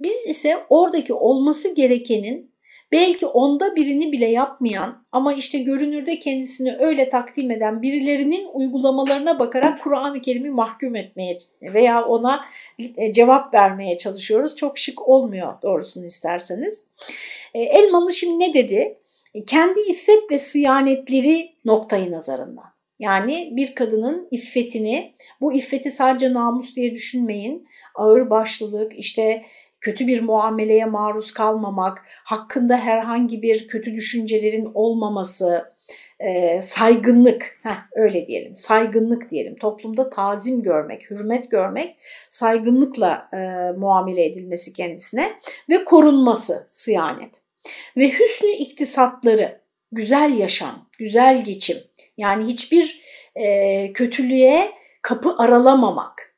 Speaker 1: Biz ise oradaki olması gerekenin belki onda birini bile yapmayan ama işte görünürde kendisini öyle takdim eden birilerinin uygulamalarına bakarak Kur'an-ı Kerim'i mahkum etmeye veya ona e, cevap vermeye çalışıyoruz. Çok şık olmuyor doğrusunu isterseniz. E, Elmalı şimdi ne dedi? Kendi iffet ve sıyanetleri noktayı nazarından. Yani bir kadının iffetini, bu iffeti sadece namus diye düşünmeyin. Ağır başlılık, işte kötü bir muameleye maruz kalmamak, hakkında herhangi bir kötü düşüncelerin olmaması, e, saygınlık, heh, öyle diyelim, saygınlık diyelim. Toplumda tazim görmek, hürmet görmek, saygınlıkla e, muamele edilmesi kendisine ve korunması, sıyanet. ve hüsnü iktisatları, güzel yaşam, güzel geçim, yani hiçbir e, kötülüğe kapı aralamamak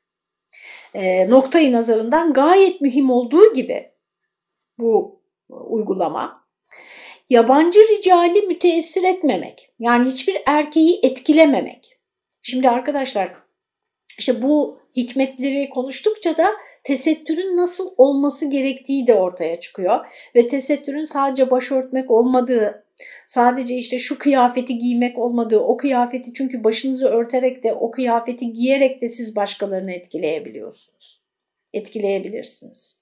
Speaker 1: e, noktayı nazarından gayet mühim olduğu gibi bu uygulama yabancı ricali müteessir etmemek yani hiçbir erkeği etkilememek. Şimdi arkadaşlar işte bu hikmetleri konuştukça da tesettürün nasıl olması gerektiği de ortaya çıkıyor. Ve tesettürün sadece başörtmek olmadığı, sadece işte şu kıyafeti giymek olmadığı, o kıyafeti çünkü başınızı örterek de o kıyafeti giyerek de siz başkalarını etkileyebiliyorsunuz. Etkileyebilirsiniz.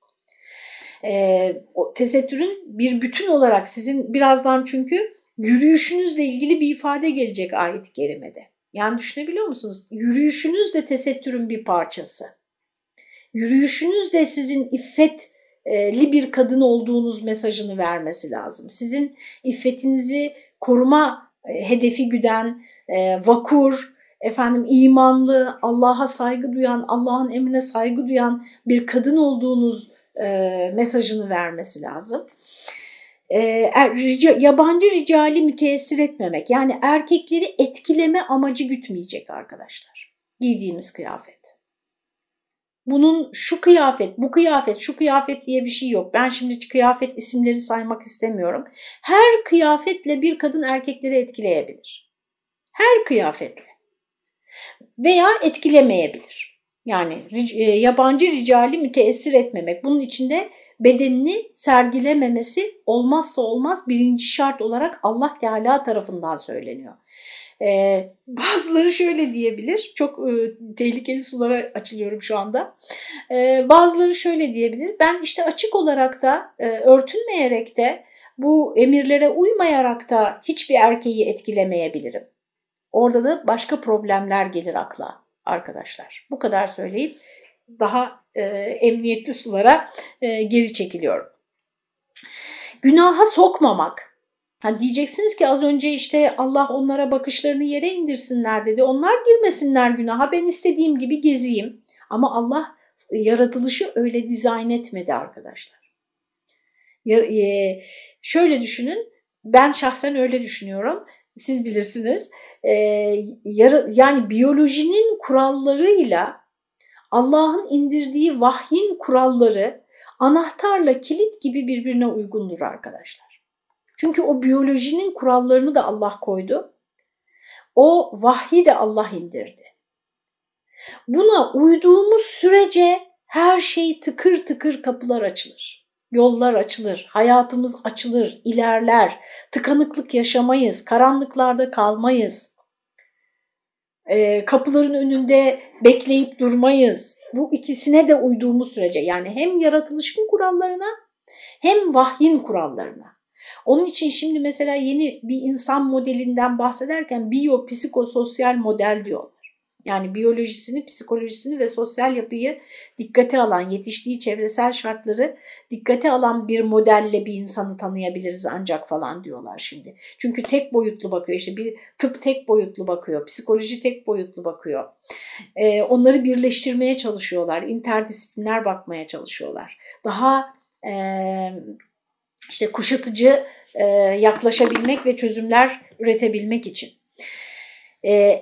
Speaker 1: Ee, o tesettürün bir bütün olarak sizin birazdan çünkü yürüyüşünüzle ilgili bir ifade gelecek ayet-i kerimede. Yani düşünebiliyor musunuz? Yürüyüşünüz de tesettürün bir parçası. Yürüyüşünüz de sizin iffetli bir kadın olduğunuz mesajını vermesi lazım. Sizin iffetinizi koruma e, hedefi güden, e, vakur, efendim imanlı, Allah'a saygı duyan, Allah'ın emrine saygı duyan bir kadın olduğunuz e, mesajını vermesi lazım. Er, yabancı ricali müteessir etmemek yani erkekleri etkileme amacı gütmeyecek arkadaşlar giydiğimiz kıyafet. Bunun şu kıyafet, bu kıyafet, şu kıyafet diye bir şey yok. Ben şimdi kıyafet isimleri saymak istemiyorum. Her kıyafetle bir kadın erkekleri etkileyebilir. Her kıyafetle. Veya etkilemeyebilir. Yani yabancı ricali müteessir etmemek. Bunun içinde bedenini sergilememesi olmazsa olmaz birinci şart olarak Allah Teala tarafından söyleniyor. Ee, bazıları şöyle diyebilir, çok e, tehlikeli sulara açılıyorum şu anda. Ee, bazıları şöyle diyebilir, ben işte açık olarak da e, örtünmeyerek de bu emirlere uymayarak da hiçbir erkeği etkilemeyebilirim. Orada da başka problemler gelir akla arkadaşlar. Bu kadar söyleyip daha e, emniyetli sulara e, geri çekiliyorum. Günaha sokmamak. Ha diyeceksiniz ki az önce işte Allah onlara bakışlarını yere indirsinler dedi. Onlar girmesinler günaha ben istediğim gibi gezeyim. Ama Allah yaratılışı öyle dizayn etmedi arkadaşlar. E, şöyle düşünün ben şahsen öyle düşünüyorum. Siz bilirsiniz. E, yani biyolojinin kurallarıyla Allah'ın indirdiği vahyin kuralları anahtarla kilit gibi birbirine uygundur arkadaşlar. Çünkü o biyolojinin kurallarını da Allah koydu. O vahyi de Allah indirdi. Buna uyduğumuz sürece her şey tıkır tıkır kapılar açılır. Yollar açılır, hayatımız açılır, ilerler, tıkanıklık yaşamayız, karanlıklarda kalmayız e, kapıların önünde bekleyip durmayız. Bu ikisine de uyduğumuz sürece yani hem yaratılışın kurallarına hem vahyin kurallarına. Onun için şimdi mesela yeni bir insan modelinden bahsederken biyopsikososyal model diyor. Yani biyolojisini, psikolojisini ve sosyal yapıyı dikkate alan, yetiştiği çevresel şartları dikkate alan bir modelle bir insanı tanıyabiliriz ancak falan diyorlar şimdi. Çünkü tek boyutlu bakıyor işte bir tıp tek boyutlu bakıyor, psikoloji tek boyutlu bakıyor. Ee, onları birleştirmeye çalışıyorlar, interdisipliner bakmaya çalışıyorlar. Daha e, işte kuşatıcı e, yaklaşabilmek ve çözümler üretebilmek için. E,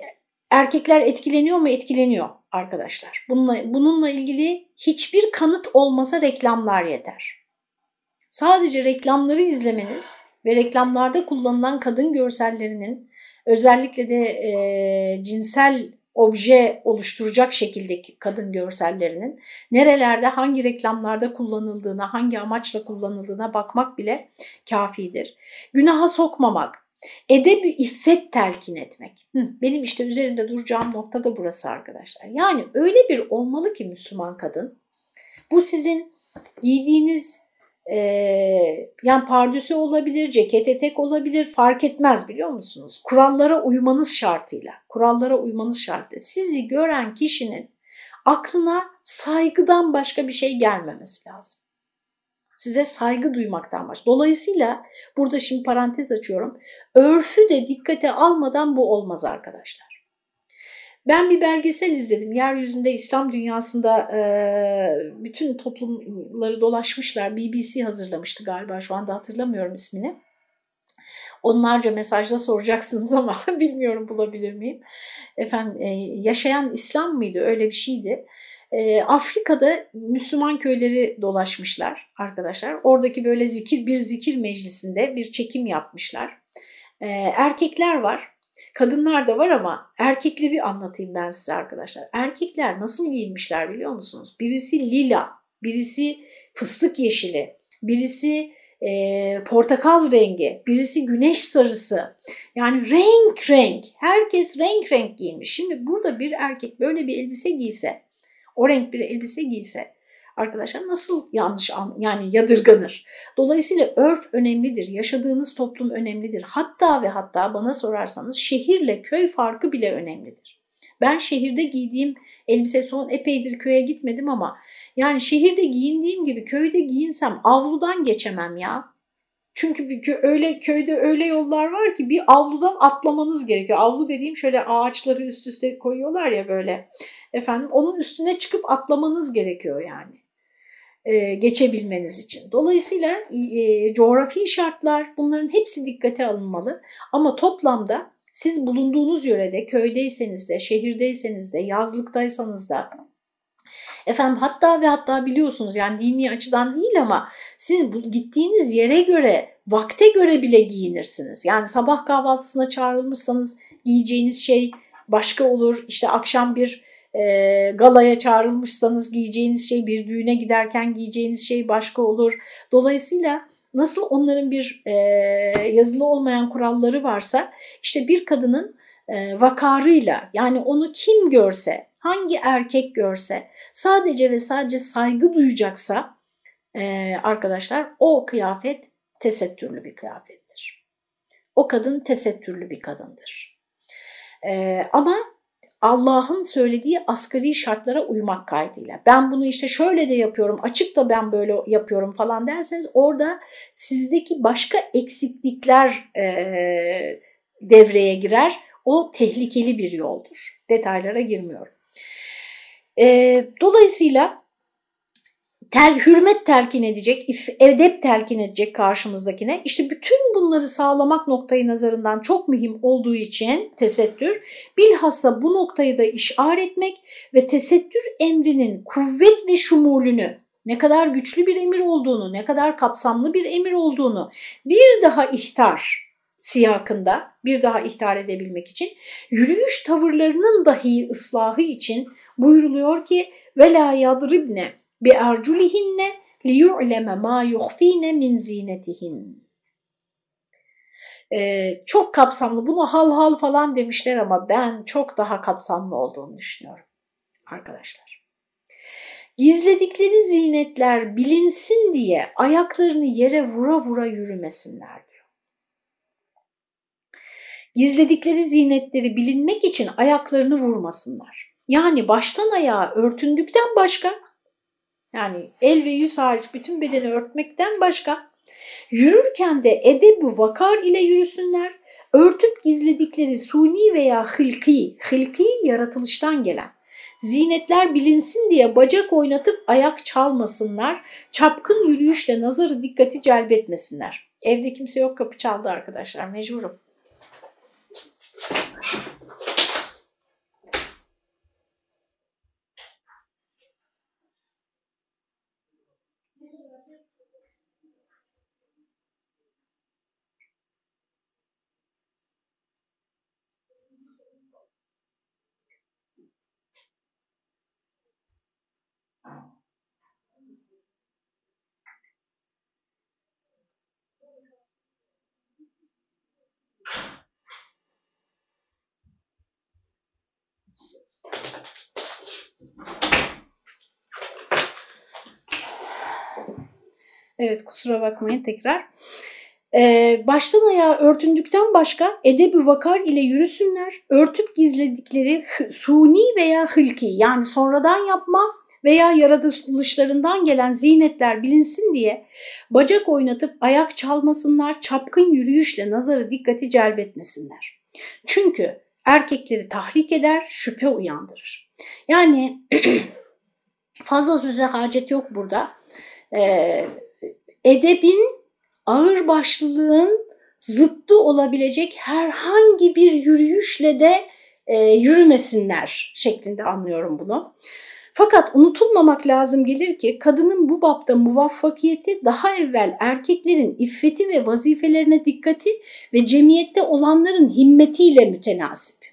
Speaker 1: Erkekler etkileniyor mu? Etkileniyor arkadaşlar. Bununla, bununla ilgili hiçbir kanıt olmasa reklamlar yeter. Sadece reklamları izlemeniz ve reklamlarda kullanılan kadın görsellerinin özellikle de e, cinsel obje oluşturacak şekildeki kadın görsellerinin nerelerde hangi reklamlarda kullanıldığına, hangi amaçla kullanıldığına bakmak bile kafidir. Günaha sokmamak, Edebi iffet telkin etmek. Hı, benim işte üzerinde duracağım nokta da burası arkadaşlar. Yani öyle bir olmalı ki Müslüman kadın. Bu sizin giydiğiniz e, yani pardüsü olabilir, ceket etek olabilir fark etmez biliyor musunuz? Kurallara uymanız şartıyla. Kurallara uymanız şartıyla. Sizi gören kişinin aklına saygıdan başka bir şey gelmemesi lazım size saygı duymaktan baş. Dolayısıyla burada şimdi parantez açıyorum. Örfü de dikkate almadan bu olmaz arkadaşlar. Ben bir belgesel izledim. Yeryüzünde İslam dünyasında e, bütün toplumları dolaşmışlar. BBC hazırlamıştı galiba şu anda hatırlamıyorum ismini. Onlarca mesajda soracaksınız ama bilmiyorum bulabilir miyim. Efendim e, yaşayan İslam mıydı öyle bir şeydi. E, Afrika'da Müslüman köyleri dolaşmışlar arkadaşlar. Oradaki böyle zikir bir zikir meclisinde bir çekim yapmışlar. E, erkekler var Kadınlar da var ama erkekleri anlatayım ben size arkadaşlar. Erkekler nasıl giyinmişler biliyor musunuz? Birisi lila, birisi fıstık yeşili, birisi e, portakal rengi, birisi güneş sarısı. Yani renk renk, herkes renk renk giyinmiş. Şimdi burada bir erkek böyle bir elbise giyse, o renk bir elbise giyse arkadaşlar nasıl yanlış yani yadırganır. Dolayısıyla örf önemlidir, yaşadığınız toplum önemlidir. Hatta ve hatta bana sorarsanız şehirle köy farkı bile önemlidir. Ben şehirde giydiğim elbise son epeydir köye gitmedim ama yani şehirde giyindiğim gibi köyde giyinsem avludan geçemem ya. Çünkü bir öyle köyde öyle yollar var ki bir avludan atlamanız gerekiyor. Avlu dediğim şöyle ağaçları üst üste koyuyorlar ya böyle. Efendim onun üstüne çıkıp atlamanız gerekiyor yani e, geçebilmeniz için. Dolayısıyla e, coğrafi şartlar bunların hepsi dikkate alınmalı ama toplamda siz bulunduğunuz yörede köydeyseniz de şehirdeyseniz de yazlıktaysanız da Efendim hatta ve hatta biliyorsunuz yani dini açıdan değil ama siz bu, gittiğiniz yere göre, vakte göre bile giyinirsiniz. Yani sabah kahvaltısına çağrılmışsanız giyeceğiniz şey başka olur. İşte akşam bir e, galaya çağrılmışsanız giyeceğiniz şey bir düğüne giderken giyeceğiniz şey başka olur. Dolayısıyla nasıl onların bir e, yazılı olmayan kuralları varsa işte bir kadının e, vakarıyla yani onu kim görse hangi erkek görse sadece ve sadece saygı duyacaksa e, arkadaşlar o kıyafet tesettürlü bir kıyafettir. O kadın tesettürlü bir kadındır. E, ama Allah'ın söylediği asgari şartlara uymak kaydıyla. Ben bunu işte şöyle de yapıyorum, açık da ben böyle yapıyorum falan derseniz orada sizdeki başka eksiklikler e, devreye girer. O tehlikeli bir yoldur. Detaylara girmiyorum. E, dolayısıyla tel, hürmet telkin edecek, edep telkin edecek karşımızdakine. İşte bütün bunları sağlamak noktayı nazarından çok mühim olduğu için tesettür, bilhassa bu noktayı da işaret etmek ve tesettür emrinin kuvvet ve şumulünü ne kadar güçlü bir emir olduğunu, ne kadar kapsamlı bir emir olduğunu bir daha ihtar siyakında bir daha ihtar edebilmek için yürüyüş tavırlarının dahi ıslahı için buyuruluyor ki vela yadribne بِاَرْجُلِهِنَّ لِيُعْلَمَ مَا يُخْف۪ينَ مِنْ زِينَتِهِنَّ ee, çok kapsamlı. Bunu hal hal falan demişler ama ben çok daha kapsamlı olduğunu düşünüyorum arkadaşlar. Gizledikleri zinetler bilinsin diye ayaklarını yere vura vura yürümesinler diyor. Gizledikleri zinetleri bilinmek için ayaklarını vurmasınlar. Yani baştan ayağa örtündükten başka yani el ve yüz hariç bütün bedeni örtmekten başka yürürken de edebu vakar ile yürüsünler. Örtüp gizledikleri suni veya hılki, hılki yaratılıştan gelen zinetler bilinsin diye bacak oynatıp ayak çalmasınlar, çapkın yürüyüşle nazarı dikkati celbetmesinler. Evde kimse yok kapı çaldı arkadaşlar mecburum. Evet kusura bakmayın tekrar. Ee, baştan ayağa örtündükten başka edebi vakar ile yürüsünler. Örtüp gizledikleri suni veya hılki yani sonradan yapma veya yaratılışlarından gelen zinetler bilinsin diye bacak oynatıp ayak çalmasınlar, çapkın yürüyüşle nazarı dikkati celbetmesinler. Çünkü erkekleri tahrik eder, şüphe uyandırır. Yani fazla söze hacet yok burada. Ee, edebin, ağırbaşlılığın zıttı olabilecek herhangi bir yürüyüşle de e, yürümesinler şeklinde anlıyorum bunu. Fakat unutulmamak lazım gelir ki kadının bu bapta muvaffakiyeti daha evvel erkeklerin iffeti ve vazifelerine dikkati ve cemiyette olanların himmetiyle mütenasip.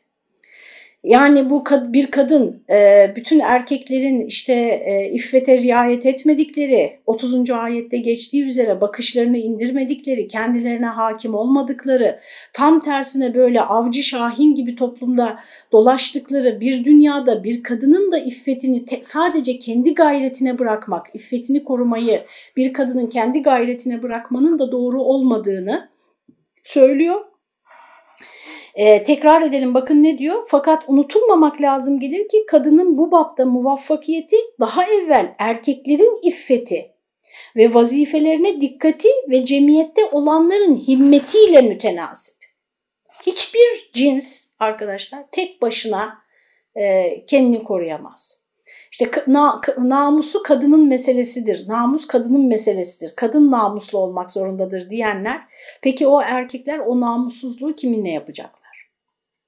Speaker 1: Yani bu bir kadın e, bütün erkeklerin işte e, iffete riayet etmedikleri, 30. ayette geçtiği üzere bakışlarını indirmedikleri, kendilerine hakim olmadıkları, tam tersine böyle avcı şahin gibi toplumda dolaştıkları bir dünyada bir kadının da iffetini sadece kendi gayretine bırakmak, iffetini korumayı bir kadının kendi gayretine bırakmanın da doğru olmadığını söylüyor ee, tekrar edelim bakın ne diyor? Fakat unutulmamak lazım gelir ki kadının bu bapta muvaffakiyeti daha evvel erkeklerin iffeti ve vazifelerine dikkati ve cemiyette olanların himmetiyle mütenasip. Hiçbir cins arkadaşlar tek başına e, kendini koruyamaz. İşte na, namusu kadının meselesidir, namus kadının meselesidir, kadın namuslu olmak zorundadır diyenler, peki o erkekler o namussuzluğu kiminle yapacaklar?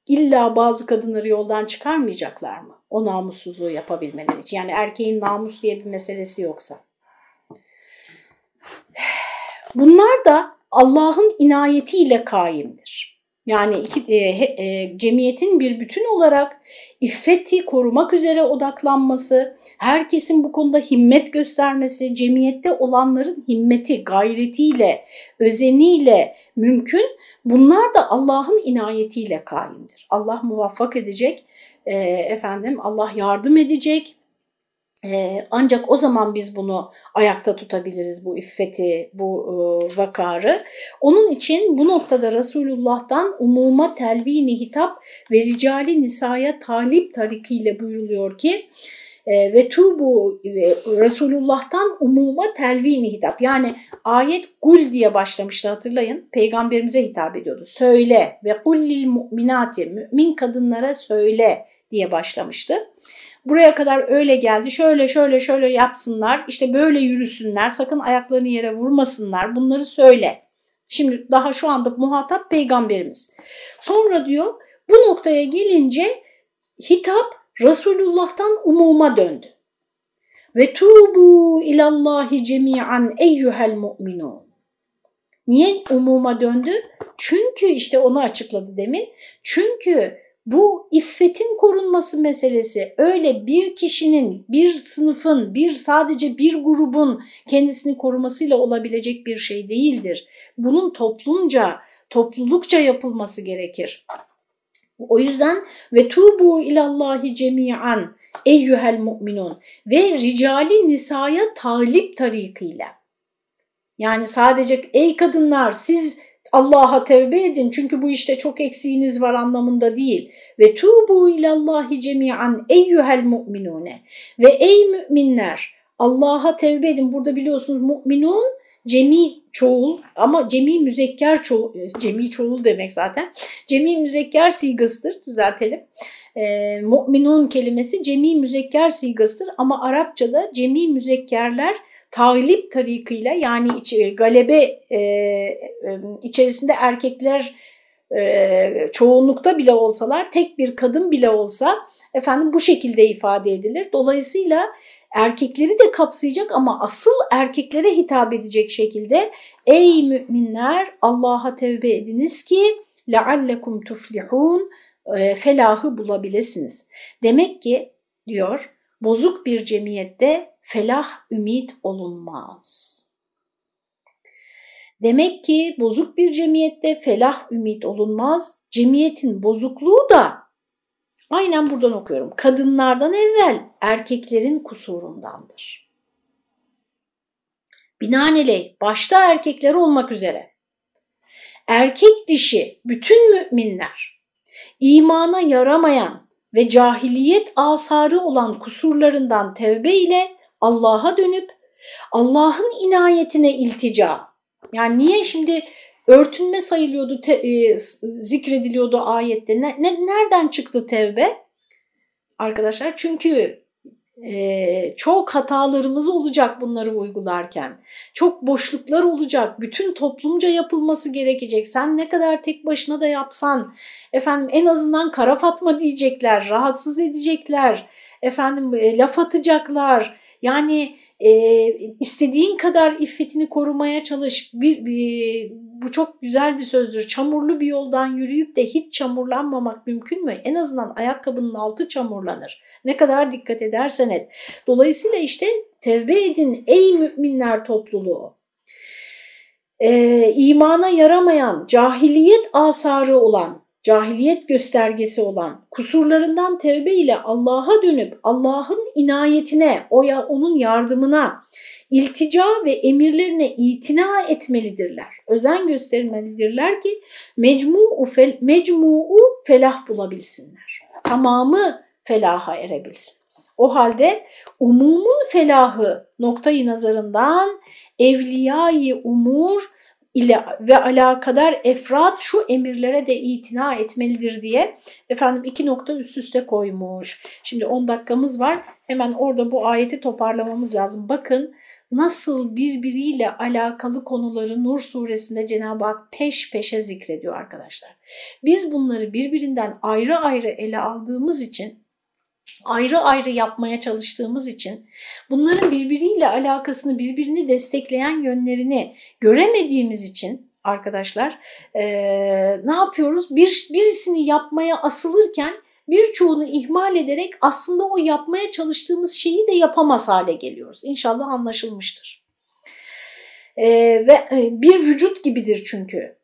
Speaker 1: İlla bazı kadınları yoldan çıkarmayacaklar mı? O namussuzluğu yapabilmeleri için. Yani erkeğin namus diye bir meselesi yoksa. Bunlar da Allah'ın inayetiyle kaimdir. Yani iki, e, e, cemiyetin bir bütün olarak iffeti korumak üzere odaklanması, herkesin bu konuda himmet göstermesi, cemiyette olanların himmeti, gayretiyle, özeniyle mümkün. Bunlar da Allah'ın inayetiyle kaimdir. Allah muvaffak edecek, e, efendim Allah yardım edecek, ancak o zaman biz bunu ayakta tutabiliriz bu iffeti, bu e, vakarı. Onun için bu noktada Resulullah'tan umuma telvini hitap ve ricali nisaya talip tarikiyle buyuruluyor ki e, ve tubu Resulullah'tan umuma telvini hitap. Yani ayet gul diye başlamıştı hatırlayın. Peygamberimize hitap ediyordu. Söyle ve kullil mu'minati mümin kadınlara söyle diye başlamıştı buraya kadar öyle geldi şöyle şöyle şöyle yapsınlar işte böyle yürüsünler sakın ayaklarını yere vurmasınlar bunları söyle. Şimdi daha şu anda muhatap peygamberimiz. Sonra diyor bu noktaya gelince hitap Resulullah'tan umuma döndü. Ve tubu ilallahi cemi'an eyyuhel mu'minun. Niye umuma döndü? Çünkü işte onu açıkladı demin. Çünkü bu iffetin korunması meselesi öyle bir kişinin, bir sınıfın, bir sadece bir grubun kendisini korumasıyla olabilecek bir şey değildir. Bunun toplumca, toplulukça yapılması gerekir. O yüzden ve tubu ilallahi cemiyan eyyuhel mu'minun ve ricali nisaya talip tarikiyle. Yani sadece ey kadınlar siz Allah'a tevbe edin çünkü bu işte çok eksiğiniz var anlamında değil. Ve tubu ilallahi cemian eyyuhel mu'minune. Ve ey müminler Allah'a tevbe edin. Burada biliyorsunuz mu'minun cemi çoğul ama cemi müzekker çoğul, cemi çoğul demek zaten. Cemi müzekker sigasıdır düzeltelim. E, mu'minun kelimesi cemi müzekker sigasıdır ama Arapçada cemi müzekkerler taglip tarikıyla yani iç, e, galebe e, e, içerisinde erkekler e, çoğunlukta bile olsalar tek bir kadın bile olsa efendim bu şekilde ifade edilir. Dolayısıyla erkekleri de kapsayacak ama asıl erkeklere hitap edecek şekilde ey müminler Allah'a tevbe ediniz ki leallekum tuflihun e, felahı bulabilirsiniz. Demek ki diyor bozuk bir cemiyette felah ümit olunmaz. Demek ki bozuk bir cemiyette felah ümit olunmaz. Cemiyetin bozukluğu da aynen buradan okuyorum. Kadınlardan evvel erkeklerin kusurundandır. Binaenaleyh başta erkekler olmak üzere erkek dişi bütün müminler imana yaramayan ve cahiliyet asarı olan kusurlarından tevbe ile Allah'a dönüp Allah'ın inayetine iltica. Yani niye şimdi örtünme sayılıyordu, te, e, zikrediliyordu ayette. Ne, ne, nereden çıktı tevbe? Arkadaşlar çünkü ee, çok hatalarımız olacak bunları uygularken. Çok boşluklar olacak. Bütün toplumca yapılması gerekecek. Sen ne kadar tek başına da yapsan efendim en azından kara fatma diyecekler, rahatsız edecekler, efendim e, laf atacaklar. Yani e, istediğin kadar iffetini korumaya çalış. Bir, bir, bu çok güzel bir sözdür. Çamurlu bir yoldan yürüyüp de hiç çamurlanmamak mümkün mü? En azından ayakkabının altı çamurlanır. Ne kadar dikkat edersen et. Dolayısıyla işte tevbe edin ey müminler topluluğu. Ee, imana yaramayan, cahiliyet asarı olan, cahiliyet göstergesi olan kusurlarından tevbe ile Allah'a dönüp Allah'ın inayetine, o ya, onun yardımına, iltica ve emirlerine itina etmelidirler. Özen göstermelidirler ki mecmu'u fel, mecmu'u felah bulabilsinler. Tamamı felaha erebilsin. O halde umumun felahı noktayı nazarından evliyayı umur ile ve alakadar efrat şu emirlere de itina etmelidir diye efendim iki nokta üst üste koymuş. Şimdi 10 dakikamız var. Hemen orada bu ayeti toparlamamız lazım. Bakın nasıl birbiriyle alakalı konuları Nur suresinde Cenab-ı Hak peş peşe zikrediyor arkadaşlar. Biz bunları birbirinden ayrı ayrı ele aldığımız için ayrı ayrı yapmaya çalıştığımız için bunların birbiriyle alakasını birbirini destekleyen yönlerini göremediğimiz için arkadaşlar e, ne yapıyoruz? Bir, birisini yapmaya asılırken birçoğunu ihmal ederek aslında o yapmaya çalıştığımız şeyi de yapamaz hale geliyoruz. İnşallah anlaşılmıştır. E, ve bir vücut gibidir çünkü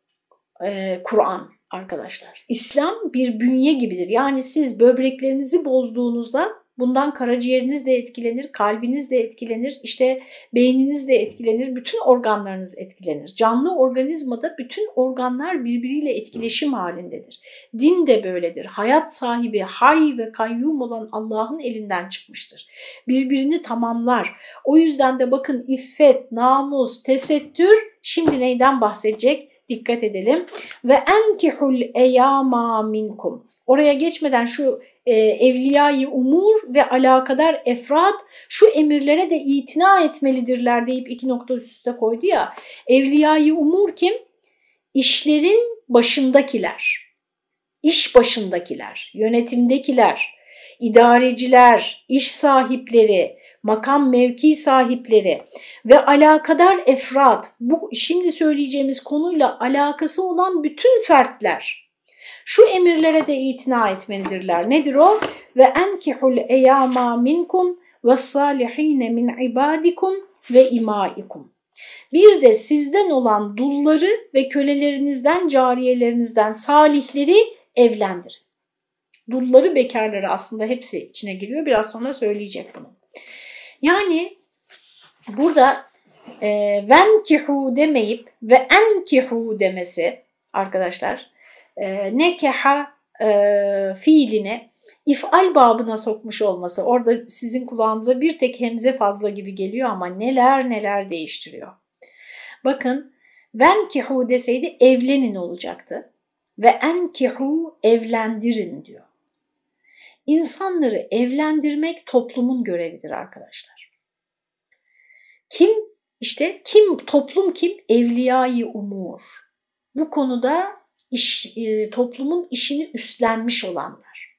Speaker 1: e, Kur'an arkadaşlar. İslam bir bünye gibidir. Yani siz böbreklerinizi bozduğunuzda bundan karaciğeriniz de etkilenir, kalbiniz de etkilenir, işte beyniniz de etkilenir, bütün organlarınız etkilenir. Canlı organizmada bütün organlar birbiriyle etkileşim halindedir. Din de böyledir. Hayat sahibi, hay ve kayyum olan Allah'ın elinden çıkmıştır. Birbirini tamamlar. O yüzden de bakın iffet, namus, tesettür şimdi neyden bahsedecek? Dikkat edelim. Ve enkihul eyama minkum. Oraya geçmeden şu e, evliyayı umur ve alakadar efrat şu emirlere de itina etmelidirler deyip iki nokta üst üste koydu ya. Evliyayı umur kim? İşlerin başındakiler, iş başındakiler, yönetimdekiler, idareciler, iş sahipleri, makam mevki sahipleri ve alakadar efrat, bu şimdi söyleyeceğimiz konuyla alakası olan bütün fertler şu emirlere de itina etmelidirler. Nedir o? Ve enkihul eyama minkum ve salihine min ibadikum ve imaikum. Bir de sizden olan dulları ve kölelerinizden, cariyelerinizden salihleri evlendirin. Dulları, bekarları aslında hepsi içine giriyor. Biraz sonra söyleyecek bunu. Yani burada e, venkihu demeyip ve enkihu demesi arkadaşlar e, nekeha e, fiiline ifal babına sokmuş olması orada sizin kulağınıza bir tek hemze fazla gibi geliyor ama neler neler değiştiriyor. Bakın venkihu deseydi evlenin olacaktı ve enkihu evlendirin diyor. İnsanları evlendirmek toplumun görevidir arkadaşlar. Kim? işte kim? Toplum kim? Evliyayı umur. Bu konuda iş, e, toplumun işini üstlenmiş olanlar.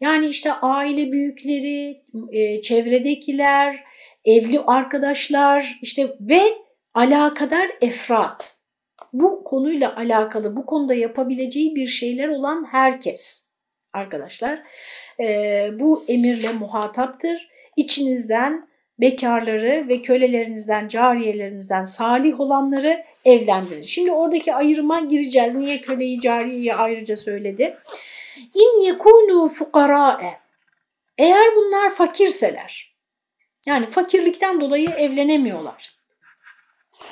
Speaker 1: Yani işte aile büyükleri, e, çevredekiler, evli arkadaşlar işte ve alakadar efrat. Bu konuyla alakalı, bu konuda yapabileceği bir şeyler olan herkes arkadaşlar e, bu emirle muhataptır. İçinizden bekarları ve kölelerinizden, cariyelerinizden salih olanları evlendirin. Şimdi oradaki ayrıma gireceğiz. Niye köleyi, cariyeyi ayrıca söyledi? İn yekunu fukara'e. Eğer bunlar fakirseler, yani fakirlikten dolayı evlenemiyorlar.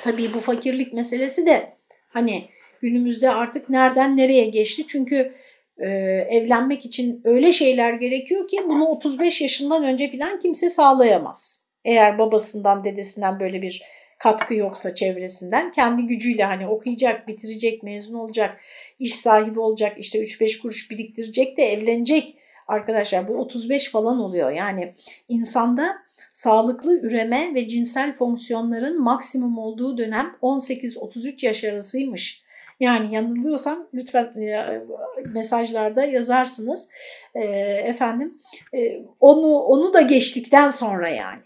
Speaker 1: Tabii bu fakirlik meselesi de hani günümüzde artık nereden nereye geçti? Çünkü e, evlenmek için öyle şeyler gerekiyor ki bunu 35 yaşından önce falan kimse sağlayamaz. Eğer babasından dedesinden böyle bir katkı yoksa çevresinden kendi gücüyle hani okuyacak, bitirecek, mezun olacak, iş sahibi olacak, işte 3-5 kuruş biriktirecek de evlenecek. Arkadaşlar bu 35 falan oluyor. Yani insanda sağlıklı üreme ve cinsel fonksiyonların maksimum olduğu dönem 18-33 yaş arasıymış. Yani yanılıyorsam lütfen e, mesajlarda yazarsınız. E, efendim e, onu onu da geçtikten sonra yani.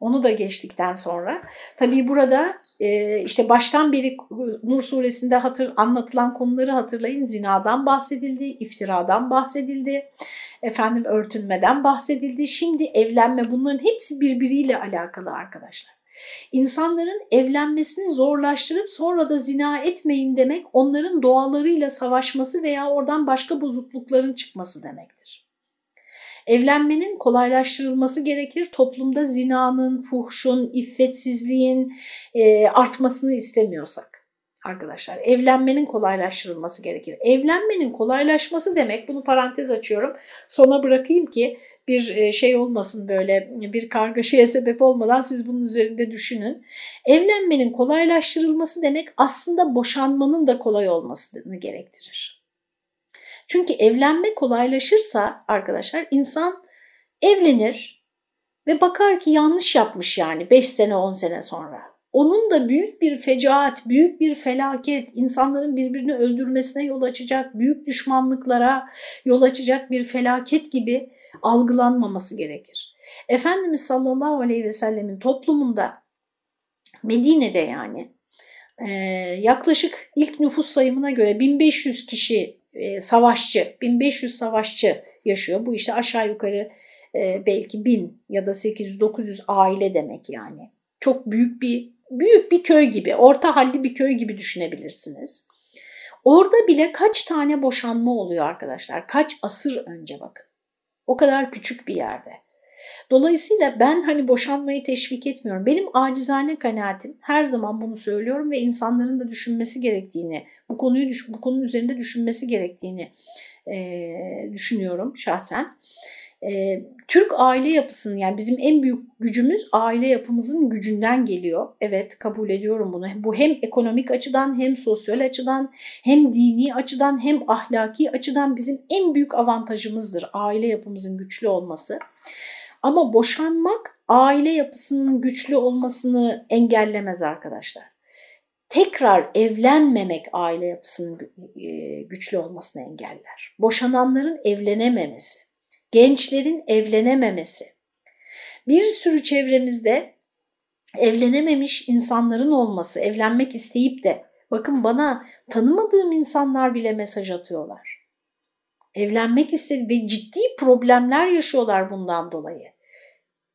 Speaker 1: Onu da geçtikten sonra. Tabii burada işte baştan beri Nur suresinde hatır, anlatılan konuları hatırlayın. Zinadan bahsedildi, iftiradan bahsedildi, efendim örtünmeden bahsedildi. Şimdi evlenme bunların hepsi birbiriyle alakalı arkadaşlar. İnsanların evlenmesini zorlaştırıp sonra da zina etmeyin demek onların doğalarıyla savaşması veya oradan başka bozuklukların çıkması demektir. Evlenmenin kolaylaştırılması gerekir. Toplumda zinanın, fuhşun, iffetsizliğin e, artmasını istemiyorsak arkadaşlar. Evlenmenin kolaylaştırılması gerekir. Evlenmenin kolaylaşması demek, bunu parantez açıyorum, sona bırakayım ki bir e, şey olmasın böyle bir kargaşaya sebep olmadan siz bunun üzerinde düşünün. Evlenmenin kolaylaştırılması demek aslında boşanmanın da kolay olmasını gerektirir. Çünkü evlenme kolaylaşırsa arkadaşlar insan evlenir ve bakar ki yanlış yapmış yani 5 sene 10 sene sonra. Onun da büyük bir fecaat, büyük bir felaket, insanların birbirini öldürmesine yol açacak, büyük düşmanlıklara yol açacak bir felaket gibi algılanmaması gerekir. Efendimiz sallallahu aleyhi ve sellemin toplumunda Medine'de yani e, yaklaşık ilk nüfus sayımına göre 1500 kişi e, savaşçı, 1500 savaşçı yaşıyor. Bu işte aşağı yukarı e, belki 1000 ya da 800-900 aile demek yani. Çok büyük bir büyük bir köy gibi, orta halli bir köy gibi düşünebilirsiniz. Orada bile kaç tane boşanma oluyor arkadaşlar? Kaç asır önce bakın. O kadar küçük bir yerde. Dolayısıyla ben hani boşanmayı teşvik etmiyorum. Benim acizane kanaatim her zaman bunu söylüyorum ve insanların da düşünmesi gerektiğini, bu konuyu bu konunun üzerinde düşünmesi gerektiğini e, düşünüyorum şahsen. E, Türk aile yapısının yani bizim en büyük gücümüz aile yapımızın gücünden geliyor. Evet kabul ediyorum bunu. Bu hem ekonomik açıdan hem sosyal açıdan hem dini açıdan hem ahlaki açıdan bizim en büyük avantajımızdır aile yapımızın güçlü olması. Ama boşanmak aile yapısının güçlü olmasını engellemez arkadaşlar. Tekrar evlenmemek aile yapısının e, güçlü olmasını engeller. Boşananların evlenememesi gençlerin evlenememesi. Bir sürü çevremizde evlenememiş insanların olması, evlenmek isteyip de bakın bana tanımadığım insanlar bile mesaj atıyorlar. Evlenmek istedi ve ciddi problemler yaşıyorlar bundan dolayı.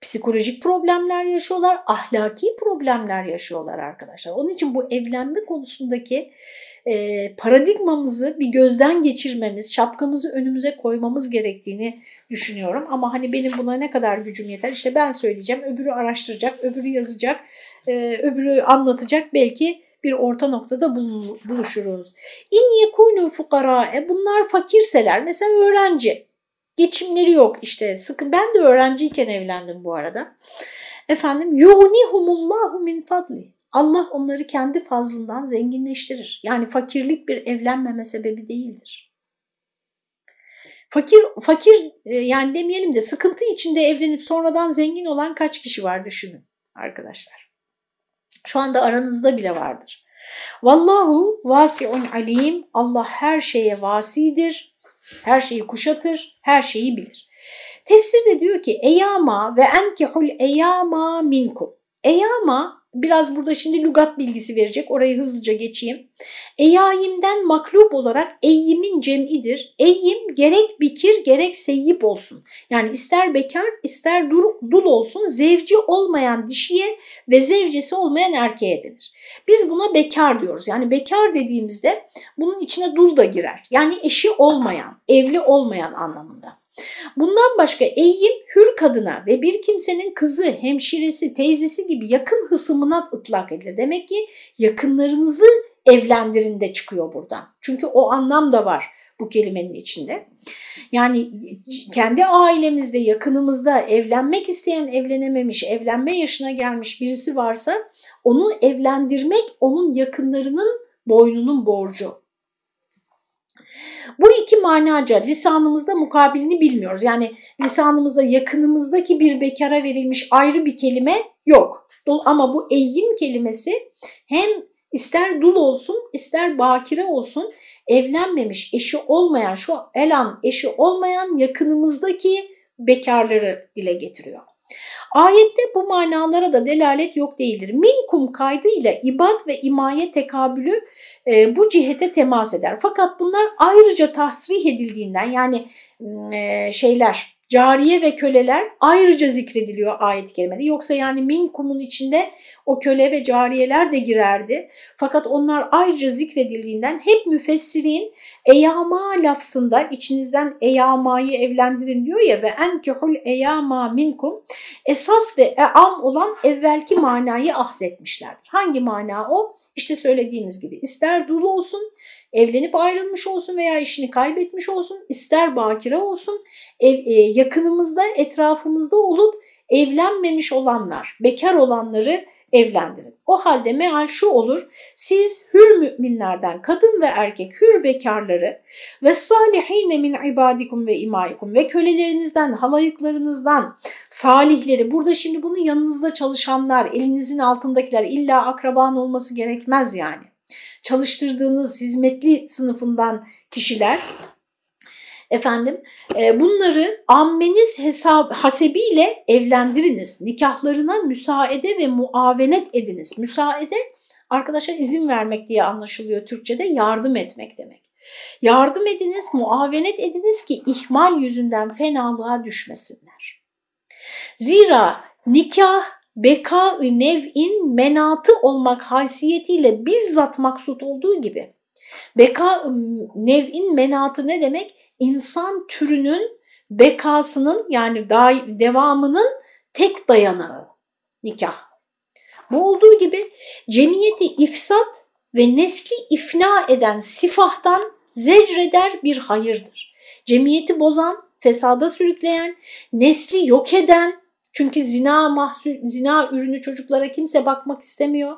Speaker 1: Psikolojik problemler yaşıyorlar, ahlaki problemler yaşıyorlar arkadaşlar. Onun için bu evlenme konusundaki e, paradigmamızı bir gözden geçirmemiz, şapkamızı önümüze koymamız gerektiğini düşünüyorum. Ama hani benim buna ne kadar gücüm yeter? İşte ben söyleyeceğim, öbürü araştıracak, öbürü yazacak, e, öbürü anlatacak. Belki bir orta noktada buluşuruz. İn yekûnû fukara. E bunlar fakirseler, mesela öğrenci. Geçimleri yok işte. Sıkın ben de öğrenciyken evlendim bu arada. Efendim yuhnihumullahu min fadli. Allah onları kendi fazlından zenginleştirir. Yani fakirlik bir evlenmeme sebebi değildir. Fakir, fakir e, yani demeyelim de sıkıntı içinde evlenip sonradan zengin olan kaç kişi var düşünün arkadaşlar. Şu anda aranızda bile vardır. Vallahu vasiun alim. Allah her şeye vasidir. Her şeyi kuşatır, her şeyi bilir. Tefsirde diyor ki eyama ve enkihul eyama minkum. Eyama biraz burada şimdi lügat bilgisi verecek. Orayı hızlıca geçeyim. Eyayimden maklub olarak eyyimin cem'idir. Eyyim gerek bikir gerek seyyip olsun. Yani ister bekar ister dul olsun zevci olmayan dişiye ve zevcesi olmayan erkeğe denir. Biz buna bekar diyoruz. Yani bekar dediğimizde bunun içine dul da girer. Yani eşi olmayan, evli olmayan anlamında. Bundan başka eyyim hür kadına ve bir kimsenin kızı, hemşiresi, teyzesi gibi yakın hısımına ıtlak edilir. Demek ki yakınlarınızı evlendirin de çıkıyor buradan. Çünkü o anlam da var bu kelimenin içinde. Yani kendi ailemizde, yakınımızda evlenmek isteyen, evlenememiş, evlenme yaşına gelmiş birisi varsa onu evlendirmek onun yakınlarının boynunun borcu. Bu iki manaca lisanımızda mukabilini bilmiyoruz. Yani lisanımızda yakınımızdaki bir bekara verilmiş ayrı bir kelime yok. Ama bu eyyim kelimesi hem ister dul olsun ister bakire olsun evlenmemiş eşi olmayan şu elan eşi olmayan yakınımızdaki bekarları dile getiriyor. Ayette bu manalara da delalet yok değildir. Minkum kaydıyla ibad ve imaye tekabülü e, bu cihete temas eder. Fakat bunlar ayrıca tasrih edildiğinden yani e, şeyler cariye ve köleler ayrıca zikrediliyor ayet-i kerimede. Yoksa yani minkumun içinde o köle ve cariyeler de girerdi. Fakat onlar ayrıca zikredildiğinden hep müfessirin eyama lafzında içinizden eyamayı evlendirin diyor ya ve enkehul eyama minkum esas ve eam olan evvelki manayı ahzetmişlerdir. Hangi mana o? İşte söylediğimiz gibi ister dul olsun, evlenip ayrılmış olsun veya işini kaybetmiş olsun, ister bakire olsun, ev, e, yakınımızda, etrafımızda olup evlenmemiş olanlar, bekar olanları evlendirin. O halde meal şu olur, siz hür müminlerden kadın ve erkek hür bekarları ve salihine min ibadikum ve imaikum ve kölelerinizden, halayıklarınızdan salihleri, burada şimdi bunun yanınızda çalışanlar, elinizin altındakiler illa akraban olması gerekmez yani. Çalıştırdığınız hizmetli sınıfından kişiler efendim e, bunları ammeniz hesab, hasebiyle evlendiriniz. Nikahlarına müsaade ve muavenet ediniz. Müsaade arkadaşa izin vermek diye anlaşılıyor Türkçe'de yardım etmek demek. Yardım ediniz, muavenet ediniz ki ihmal yüzünden fenalığa düşmesinler. Zira nikah beka-ı nev'in menatı olmak haysiyetiyle bizzat maksut olduğu gibi beka nev'in menatı ne demek? insan türünün bekasının yani devamının tek dayanağı nikah. Bu olduğu gibi cemiyeti ifsat ve nesli ifna eden sifahtan zecreder bir hayırdır. Cemiyeti bozan, fesada sürükleyen, nesli yok eden, çünkü zina mahsul, zina ürünü çocuklara kimse bakmak istemiyor.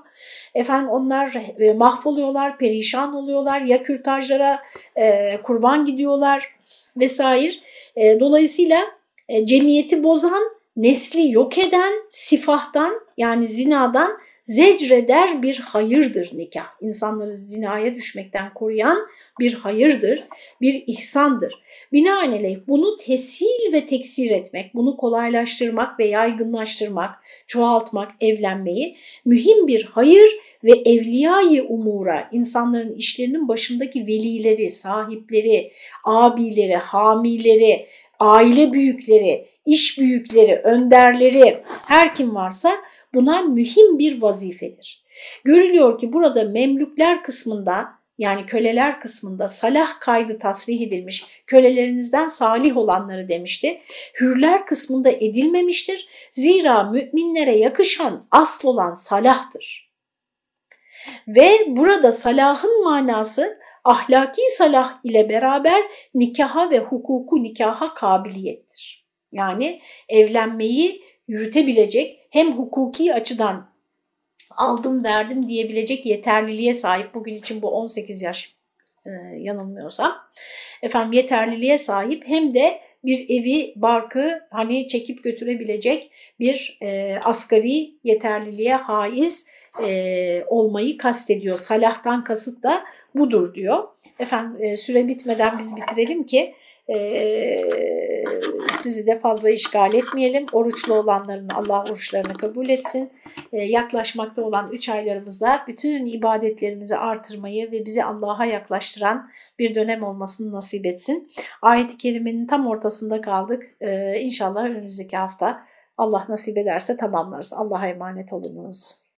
Speaker 1: Efendim onlar e, mahvoluyorlar, perişan oluyorlar, ya kürtajlara e, kurban gidiyorlar vesaire. E, dolayısıyla e, cemiyeti bozan, nesli yok eden sifahtan yani zinadan zecreder bir hayırdır nikah. İnsanları zinaya düşmekten koruyan bir hayırdır, bir ihsandır. Binaenaleyh bunu teshil ve teksir etmek, bunu kolaylaştırmak ve yaygınlaştırmak, çoğaltmak, evlenmeyi mühim bir hayır ve evliyayı umura, insanların işlerinin başındaki velileri, sahipleri, abileri, hamileri, aile büyükleri, iş büyükleri, önderleri, her kim varsa buna mühim bir vazifedir. Görülüyor ki burada memlükler kısmında yani köleler kısmında salah kaydı tasrih edilmiş, kölelerinizden salih olanları demişti. Hürler kısmında edilmemiştir. Zira müminlere yakışan asıl olan salahtır. Ve burada salahın manası ahlaki salah ile beraber nikaha ve hukuku nikaha kabiliyettir. Yani evlenmeyi yürütebilecek hem hukuki açıdan aldım verdim diyebilecek yeterliliğe sahip bugün için bu 18 yaş e, yanılmıyorsa efendim yeterliliğe sahip hem de bir evi barkı hani çekip götürebilecek bir e, asgari yeterliliğe haiz e, olmayı kastediyor. Salahtan kasıt da budur diyor. Efendim e, süre bitmeden biz bitirelim ki e, sizi de fazla işgal etmeyelim. Oruçlu olanların Allah oruçlarını kabul etsin. E, yaklaşmakta olan 3 aylarımızda bütün ibadetlerimizi artırmayı ve bizi Allah'a yaklaştıran bir dönem olmasını nasip etsin. Ayet-i Kerime'nin tam ortasında kaldık. E, inşallah önümüzdeki hafta Allah nasip ederse tamamlarız. Allah'a emanet olunuz.